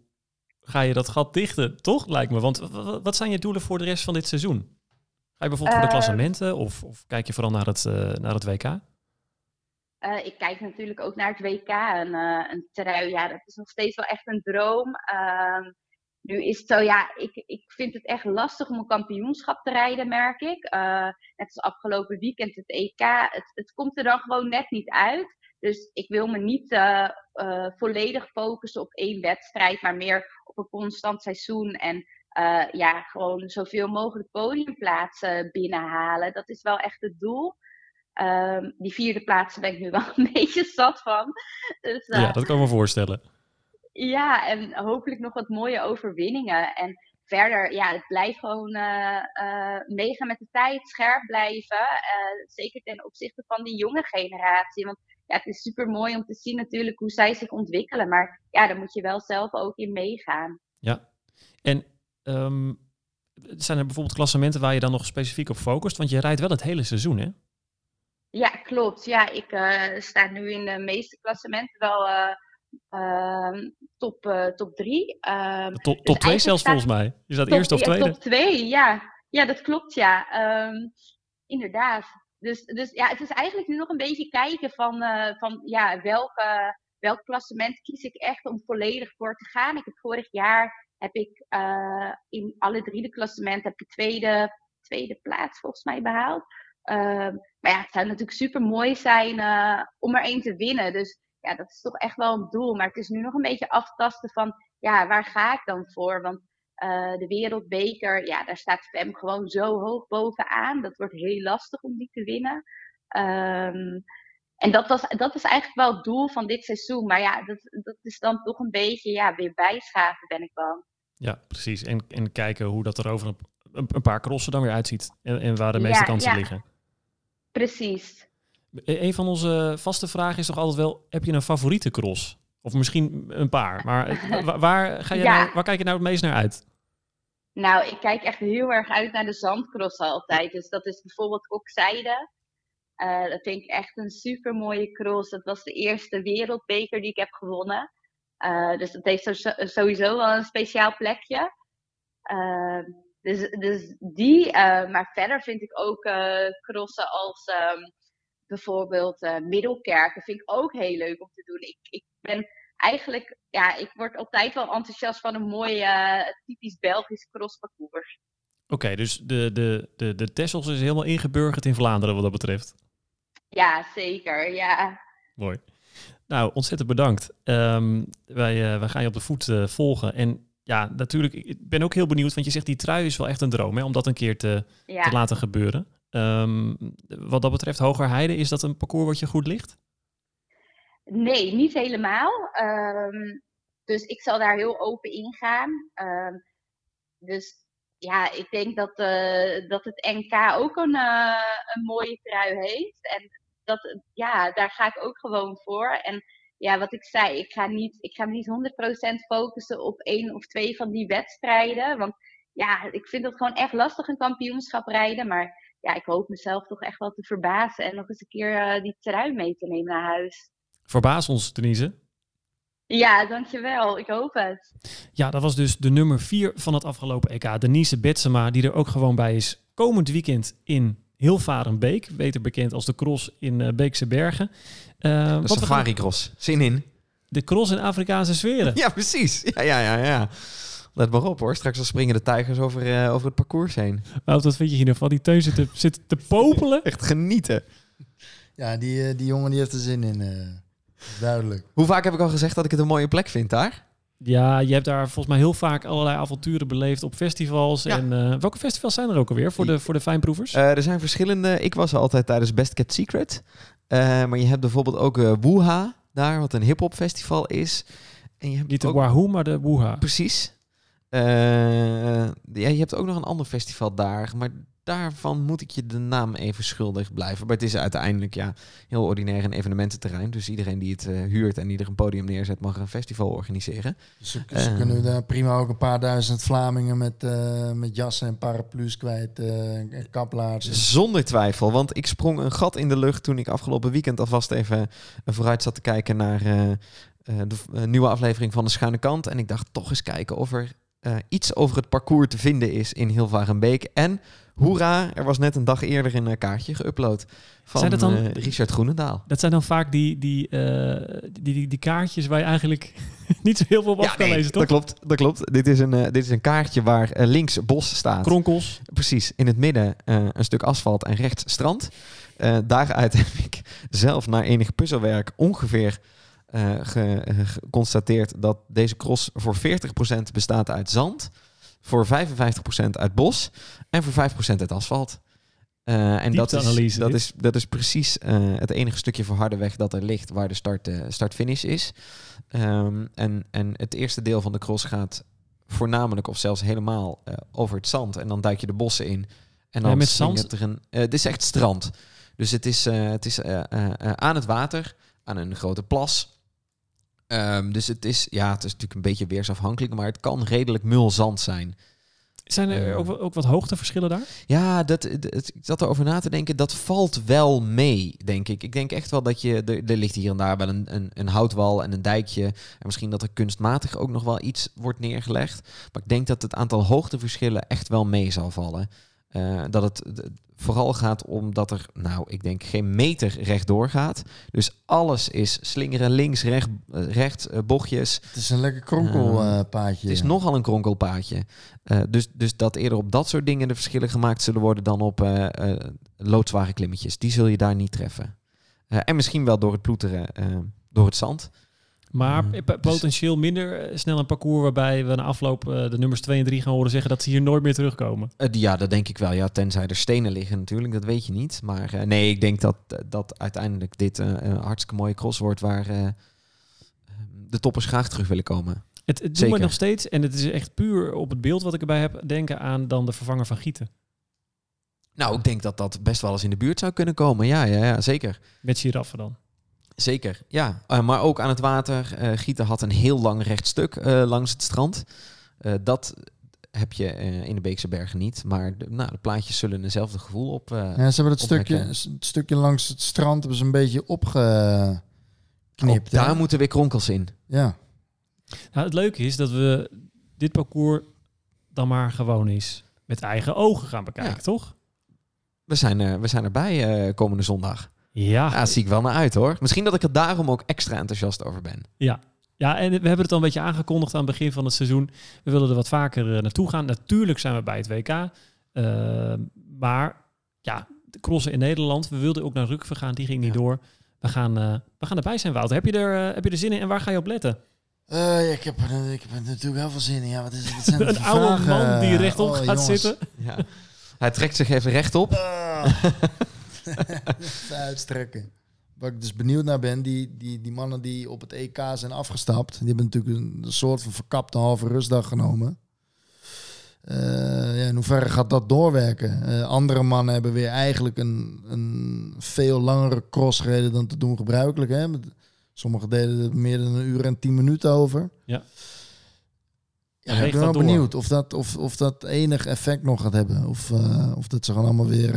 ga je dat gat dichten, toch? Lijkt me. Want wat zijn je doelen voor de rest van dit seizoen? Ga je bijvoorbeeld voor de klassementen of, of kijk je vooral naar het, naar het WK? Uh, ik kijk natuurlijk ook naar het WK. Een, uh, een trui, ja, dat is nog steeds wel echt een droom. Uh, nu is het zo, ja, ik, ik vind het echt lastig om een kampioenschap te rijden, merk ik. Uh, net als afgelopen weekend het EK. Het, het komt er dan gewoon net niet uit. Dus ik wil me niet volledig focussen op één wedstrijd, maar meer op een constant seizoen. En ja, gewoon zoveel mogelijk podiumplaatsen binnenhalen. Dat is wel echt het doel. Um, die vierde plaatsen ben ik nu wel een beetje zat van. Dus, uh, ja, dat kan ik me voorstellen. Ja, en hopelijk nog wat mooie overwinningen. En verder, ja, het blijft gewoon uh, uh, meegaan met de tijd, scherp blijven. zeker ten opzichte van die jonge generatie. Want ja, het is super mooi om te zien natuurlijk hoe zij zich ontwikkelen. Maar ja, daar moet je wel zelf ook in meegaan. Ja, en um, zijn er bijvoorbeeld klassementen waar je dan nog specifiek op focust? Want je rijdt wel het hele seizoen, hè? Ja, klopt. Ja, ik uh, sta nu in de meeste klassementen wel uh, uh, top, top drie. Ehm, top, top dus twee zelfs volgens mij. Je staat top, eerst of ja, tweede. Top twee, ja. Ja, dat klopt, ja. Um, inderdaad. Dus, dus ja, het is eigenlijk nu nog een beetje kijken van, van ja, welke, welk klassement kies ik echt om volledig voor te gaan. Ik heb vorig jaar heb ik in alle drie de klassementen heb ik tweede, tweede plaats volgens mij behaald. Uh, maar ja, het zou natuurlijk super mooi zijn uh, om er één te winnen. Dus ja, dat is toch echt wel een doel. Maar het is nu nog een beetje aftasten van, ja, waar ga ik dan voor? Want uh, de wereldbeker, ja, daar staat Fem gewoon zo hoog bovenaan. Dat wordt heel lastig om die te winnen. Um, en dat, was, dat is eigenlijk wel het doel van dit seizoen. Maar ja, dat, dat is dan toch een beetje ja, weer bijschaven, ben ik bang. Ja, precies. En, en kijken hoe dat er over een, een paar crossen dan weer uitziet. En, en waar de meeste ja, kansen ja. liggen. Precies. Een van onze vaste vragen is toch altijd wel: heb je een favoriete cross? Of misschien een paar. Maar waar, ga Ja. nou, waar kijk je nou het meest naar uit? Nou, ik kijk echt heel erg uit naar de zandcrossen altijd. Dus dat is bijvoorbeeld Kokzijde. Uh, dat vind ik echt een super mooie cross. Dat was de eerste wereldbeker die ik heb gewonnen. Uh, dus dat heeft sowieso wel een speciaal plekje. Uh, dus, dus die, uh, maar verder vind ik ook uh, crossen als um, bijvoorbeeld uh, Middelkerken. Vind ik ook heel leuk om te doen. Ik, ik ben eigenlijk, ja, ik word altijd wel enthousiast van een mooi typisch Belgisch crossparcours. Oké, dus de, de, de, de Tessels is helemaal ingeburgerd in Vlaanderen wat dat betreft. Ja, zeker. Ja. Mooi. Nou, ontzettend bedankt. Ehm, wij, eh, wij gaan je op de voet eh, volgen. En ja, natuurlijk, ik ben ook heel benieuwd, want je zegt die trui is wel echt een droom, hè, om dat een keer te, Ja. te laten gebeuren. Ehm, wat dat betreft, Hogerheide, is dat een parcours wat je goed ligt? Nee, niet helemaal. Ehm, dus ik zal daar heel open in gaan. Ehm, dus ja, ik denk dat, eh, dat het NK ook een, eh, een mooie trui heeft. En dat, ja, daar ga ik ook gewoon voor. En ja, wat ik zei, ik ga, niet, ik ga me niet 100% focussen op één of twee van die wedstrijden. Want ja, ik vind het gewoon echt lastig een kampioenschap rijden. Maar ja, ik hoop mezelf toch echt wel te verbazen en nog eens een keer eh, die trui mee te nemen naar huis. Verbaas ons, Denise. Ja, dankjewel. Ik hoop het. Ja, dat was dus de nummer 4 van het afgelopen EK. Denise Betsema, die er ook gewoon bij is komend weekend in Hilvarenbeek. Beter bekend als de cross in eh, Beekse Bergen. Eh, De wat we gaan- Safari Cross. Zin in. De cross in Afrikaanse sferen. Ja, precies. Ja, ja, ja, ja. Let maar op hoor. Straks al springen de tijgers over, eh, over het parcours heen. Wout, wat vind je hiervan? Die teun zit te, zit te popelen. Echt genieten. Ja, die, eh, die jongen die heeft er zin in. eh, duidelijk. Hoe vaak heb ik al gezegd dat ik het een mooie plek vind daar? Ja, je hebt daar volgens mij heel vaak allerlei avonturen beleefd op festivals. Ja. En eh, welke festivals zijn er ook alweer voor de, voor de fijnproevers? Eh, er zijn verschillende. Ik was er altijd tijdens Best Kept Secret. Eh, maar je hebt bijvoorbeeld ook eh Wuha daar, wat een hip-hop festival is. En je hebt Niet de ook- Wahoo, maar de Wuha. Precies. Eh, ja, je hebt ook nog een ander festival daar, maar daarvan moet ik je de naam even schuldig blijven. Maar het is uiteindelijk ja, heel ordinair een evenemententerrein. Dus iedereen die het eh, huurt en die er een podium neerzet, mag een festival organiseren. Dus ze, Eh, kunnen daar prima ook een paar duizend Vlamingen met, met jassen en paraplu's kwijt. en kaplaarzen. Zonder twijfel, want ik sprong een gat in de lucht toen ik afgelopen weekend alvast even vooruit zat te kijken naar de nieuwe aflevering van De Schuine Kant. En ik dacht toch eens kijken of er eh, iets over het parcours te vinden is in Hilvarenbeek. En hoera, er was net een dag eerder een eh, kaartje geüpload van Zijn dat dan- eh, Richard Groenendaal. Dat zijn dan vaak die, die, die, die, die kaartjes waar je eigenlijk niet zo heel veel op af kan nee, lezen, toch? dat klopt. Dat klopt. Dit is een, dit is een kaartje waar links bos staat. Kronkels. Precies, in het midden een stuk asfalt en rechts strand. Daaruit heb ik zelf na enig puzzelwerk ongeveer eh, eh, geconstateerd dat deze cross voor 40% bestaat uit zand, voor 55% uit bos en voor 5% uit asfalt. Eh, en dat is, dat, is, dat is precies het enige stukje voor harde weg dat er ligt waar de start, start-finish is. Ehm, en, en het eerste deel van de cross gaat voornamelijk of zelfs helemaal over het zand. En dan duik je de bossen in. En dan Ja, met zand? er een. dit is echt strand. Dus het is, het is aan het water, aan een grote plas. Ehm, dus het is, ja, het is natuurlijk een beetje weersafhankelijk, maar het kan redelijk mul zand zijn. Zijn er Eh. ook, ook wat hoogteverschillen daar? Ja, dat, dat, ik zat erover na te denken. Dat valt wel mee, denk ik. Ik denk echt wel dat je... Er, er ligt hier en daar wel een, een, een houtwal en een dijkje. En misschien dat er kunstmatig ook nog wel iets wordt neergelegd. Maar ik denk dat het aantal hoogteverschillen echt wel mee zal vallen. Eh, dat het vooral gaat om dat er, nou, ik denk geen meter rechtdoor gaat. Dus alles is slingeren, links, recht, eh, rechts, eh, bochtjes. Het is een lekker kronkelpaadje. Het is nogal een kronkelpaadje. Dus, dus dat eerder op dat soort dingen de verschillen gemaakt zullen worden dan op loodzware klimmetjes. Die zul je daar niet treffen. En misschien wel door het ploeteren, door het zand. Maar dus- potentieel minder eh, snel een parcours waarbij we na afloop eh, de nummers 2 en 3 gaan horen zeggen dat ze hier nooit meer terugkomen. Eh, ja, dat denk ik wel. Ja, tenzij er stenen liggen natuurlijk, dat weet je niet. Maar eh, nee, ik denk dat, dat uiteindelijk dit eh, een hartstikke mooie cross wordt waar eh, de toppers graag terug willen komen. Het, het doet me nog steeds, en het is echt puur op het beeld wat ik erbij heb, denken aan dan de vervanger van Gieten. Nou, ik denk dat dat best wel eens in de buurt zou kunnen komen. Ja, ja, ja zeker. Met giraffen dan. Zeker, ja. Eh, maar ook aan het water. Eh, Gieten had een heel lang recht stuk eh, langs het strand. Eh, dat heb je eh, in de Beekse Bergen niet. Maar de, nou, de plaatjes zullen eenzelfde gevoel op. eh, Ja, ze hebben het stukje, het stukje langs het strand hebben ze een beetje opgeknipt. Ook daar moeten weer kronkels in. Ja. Nou, het leuke is dat we dit parcours dan maar gewoon eens met eigen ogen gaan bekijken, Ja. toch? We zijn, er, we zijn erbij eh, komende zondag. Ja. Ja, zie ik wel naar uit hoor. Misschien dat ik er daarom ook extra enthousiast over ben. Ja. Ja, en we hebben het al een beetje aangekondigd aan het begin van het seizoen. We willen er wat vaker eh, naartoe gaan. Natuurlijk zijn we bij het WK. Eh, maar ja, de crossen in Nederland. We wilden ook naar Rukve gaan, die ging niet Ja. door. We gaan, eh, we gaan erbij zijn, Wouter. Heb je, er, heb je er zin in en waar ga je op letten? Eh, ja, ik, heb, er- ik heb er natuurlijk heel veel zin in. Ja, wat is het? Wat zijn Een oude vragen? man die rechtop Oh, gaat jongens. zitten. Ja. Hij trekt zich even rechtop. Uitstrekken. Waar ik dus benieuwd naar ben, die, die, die mannen die op het EK zijn afgestapt, die hebben natuurlijk een, soort van verkapte halve rustdag genomen. Eh, ja, in hoeverre gaat dat doorwerken? Eh, andere mannen hebben weer eigenlijk een, een veel langere cross gereden dan te doen gebruikelijk. Hè? Sommigen deden er meer dan een uur en tien minuten over. Ja. Ja, ik ben wel benieuwd of dat, of, of dat enig effect nog gaat hebben. Of, eh, of dat ze gewoon allemaal weer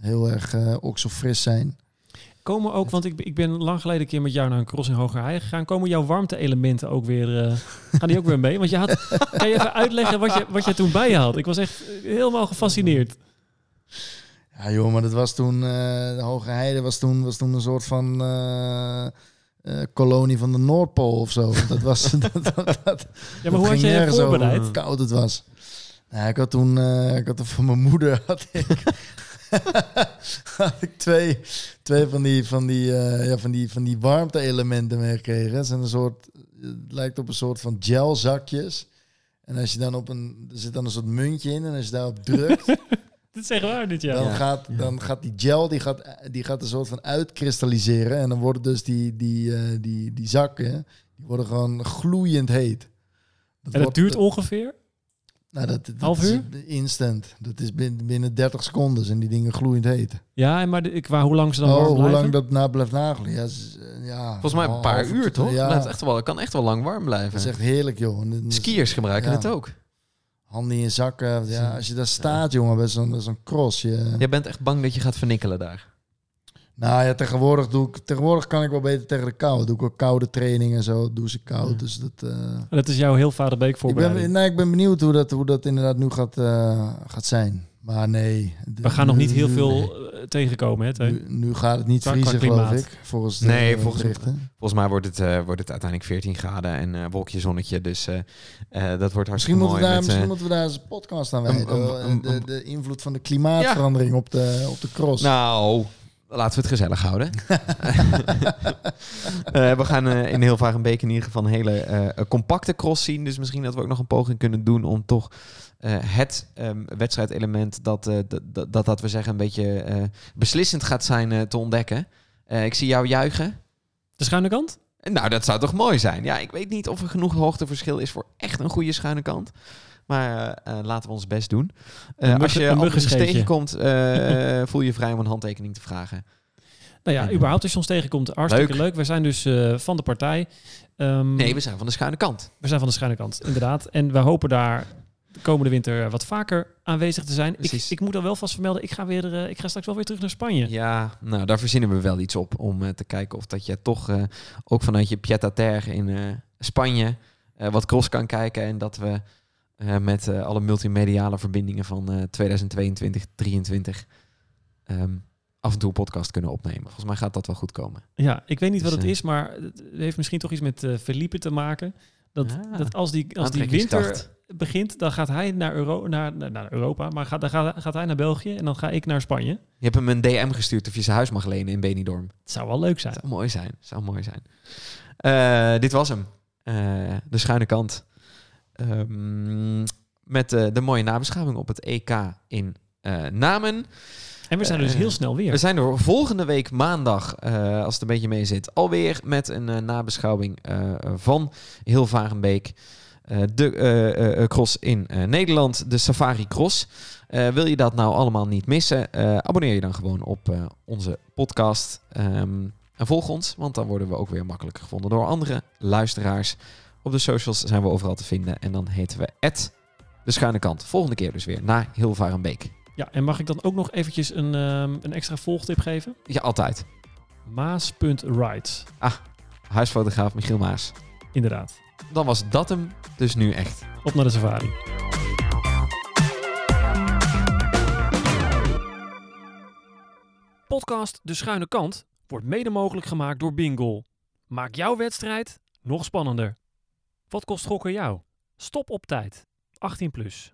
heel erg uh, okselfris zijn. Komen ook, want ik, ik ben lang geleden een keer met jou naar een cross in Hogerheide gegaan. Komen jouw warmte-elementen ook weer, eh, gaan die ook weer mee? Want je had, kan je even uitleggen wat je, wat je toen bij je had? Ik was echt helemaal gefascineerd. Ja joh, maar dat was toen, eh, de Hoge Heide was toen, was toen een soort van eh, eh, kolonie van de Noordpool of zo. Dat was, dat, dat, dat, Ja, maar hoe had je je voorbereid? koud het was. Nou, ik had toen, eh, ik had er van mijn moeder, had ik, had ik twee, twee van die, van die, eh, ja, van die, van die warmte-elementen meegekregen. Het zijn een soort, het lijkt op een soort van gelzakjes. En als je dan op een, er zit dan een soort muntje in en als je daarop drukt, Dit is echt waar dit jaar. dan, gaat, dan gaat die gel die gaat, die gaat een soort van uitkristalliseren. En dan worden dus die, die, eh, die, die zakken, die worden gewoon gloeiend heet. En dat wordt- duurt ongeveer? Nou, dat, dat half is uur? instant. Dat is binnen, binnen 30 seconden zijn die dingen gloeiend heet. Ja, maar de, qua hoe lang ze dan oh, warm hoe blijven? lang dat na blijft nagelen? Ja, z- ja, Volgens mij een half- paar uur, toch? Ja, Blijft echt wel, kan echt wel lang warm blijven. dat is echt heerlijk, joh. Skiers gebruiken ja. het ook. Handen in je zakken. Ja, als je daar staat, jongen, bij zo'n bij zo'n cross. Je, Jij bent echt bang dat je gaat vernikkelen daar. Nou ja, tegenwoordig, doe ik, tegenwoordig kan ik wel beter tegen de kou. Doe ik ook koude trainingen en zo. Doe ze koud. Dus dat, eh, Dat is jouw heel Vaderbeek ik, voorbereiding. ben, nee, ik ben benieuwd hoe dat, hoe dat inderdaad nu gaat, eh, gaat zijn. Maar nee. We gaan nog niet heel nu- veel eh, tegenkomen, hè? Nu, nu gaat het niet Qua- qua vriezen, geloof ik. Volgens de Nee, volgens, berichten. volgens mij wordt het, eh, wordt het uiteindelijk 14 graden en eh wolkje, zonnetje. Dus eh, eh, dat wordt hartstikke Misschien, moeten mooi. we, daar, met, misschien moeten we daar eens een podcast aan wijden. de, de invloed van de klimaatverandering op, de, op de cross. Nou, laten we het gezellig houden. Eh, we gaan eh, in heel Varenbeek in ieder geval een hele eh, compacte cross zien. Dus misschien dat we ook nog een poging kunnen doen om toch het ehm, wedstrijdelement dat, dat, dat, dat, we zeggen een beetje beslissend gaat zijn te ontdekken. Ik zie jou juichen. De schuine kant? Nou, dat zou toch mooi zijn? Ja, ik weet niet of er genoeg hoogteverschil is voor echt een goede schuine kant. Maar eh, eh, laten we ons best doen. Eh, als je muggenscheetje. tegenkomt, eh, voel je vrij om een handtekening te vragen. Nou ja, überhaupt als je ons tegenkomt, hartstikke leuk. leuk. We zijn dus van de partij. Ehm, Nee, we zijn van de schuine kant. we zijn van de schuine kant, inderdaad. En we hopen daar de komende winter wat vaker aanwezig te zijn. Ik, ik moet dan wel vast vermelden, ik ga, weer, ik ga straks wel weer terug naar Spanje. Ja, nou, daar verzinnen we wel iets op om te kijken of dat je toch ook vanuit je pied in Spanje wat cross kan kijken en dat we eh, met eh, alle multimediale verbindingen van eh 2022, 2023 ehm, af en toe een podcast kunnen opnemen. Volgens mij gaat dat wel goed komen. Ja, ik weet niet wat Dus, het eh, is, maar het heeft misschien toch iets met Felipe te maken. Dat, Ah, dat als die, als die winter begint, dan gaat hij naar, Euro, naar, naar Europa, maar gaat, dan gaat, gaat hij naar België en dan ga ik naar Spanje. Je hebt hem een DM gestuurd of je zijn huis mag lenen in Benidorm. Het zou wel leuk zijn. Zou mooi zijn. Zou mooi zijn. Dit was hem. De schuine kant. Ehm, met eh, de mooie nabeschouwing op het EK in eh, Namen. En we zijn er dus Eh, heel snel weer. We zijn er volgende week maandag, als het een beetje mee zit, alweer met een nabeschouwing van Heel Varenbeek. De cross in Nederland, de Safari Cross. Wil je dat nou allemaal niet missen? abonneer je dan gewoon op onze podcast. Ehm, en volg ons, want dan worden we ook weer makkelijker gevonden door andere luisteraars. Op de socials zijn we overal te vinden. En dan heten we de schuine kant. Volgende keer dus weer naar Heel Varenbeek. Ja, en mag ik dan ook nog eventjes een, ehm, een extra volgtip geven? Ja, altijd. Maas.rides. Huisfotograaf Michiel Maas. Inderdaad. Dan was dat hem dus nu echt. Op naar de safari. Podcast De Schuine Kant wordt mede mogelijk gemaakt door Bingo. Maak jouw wedstrijd nog spannender. Wat kost gokken jou? Stop op tijd. 18 plus.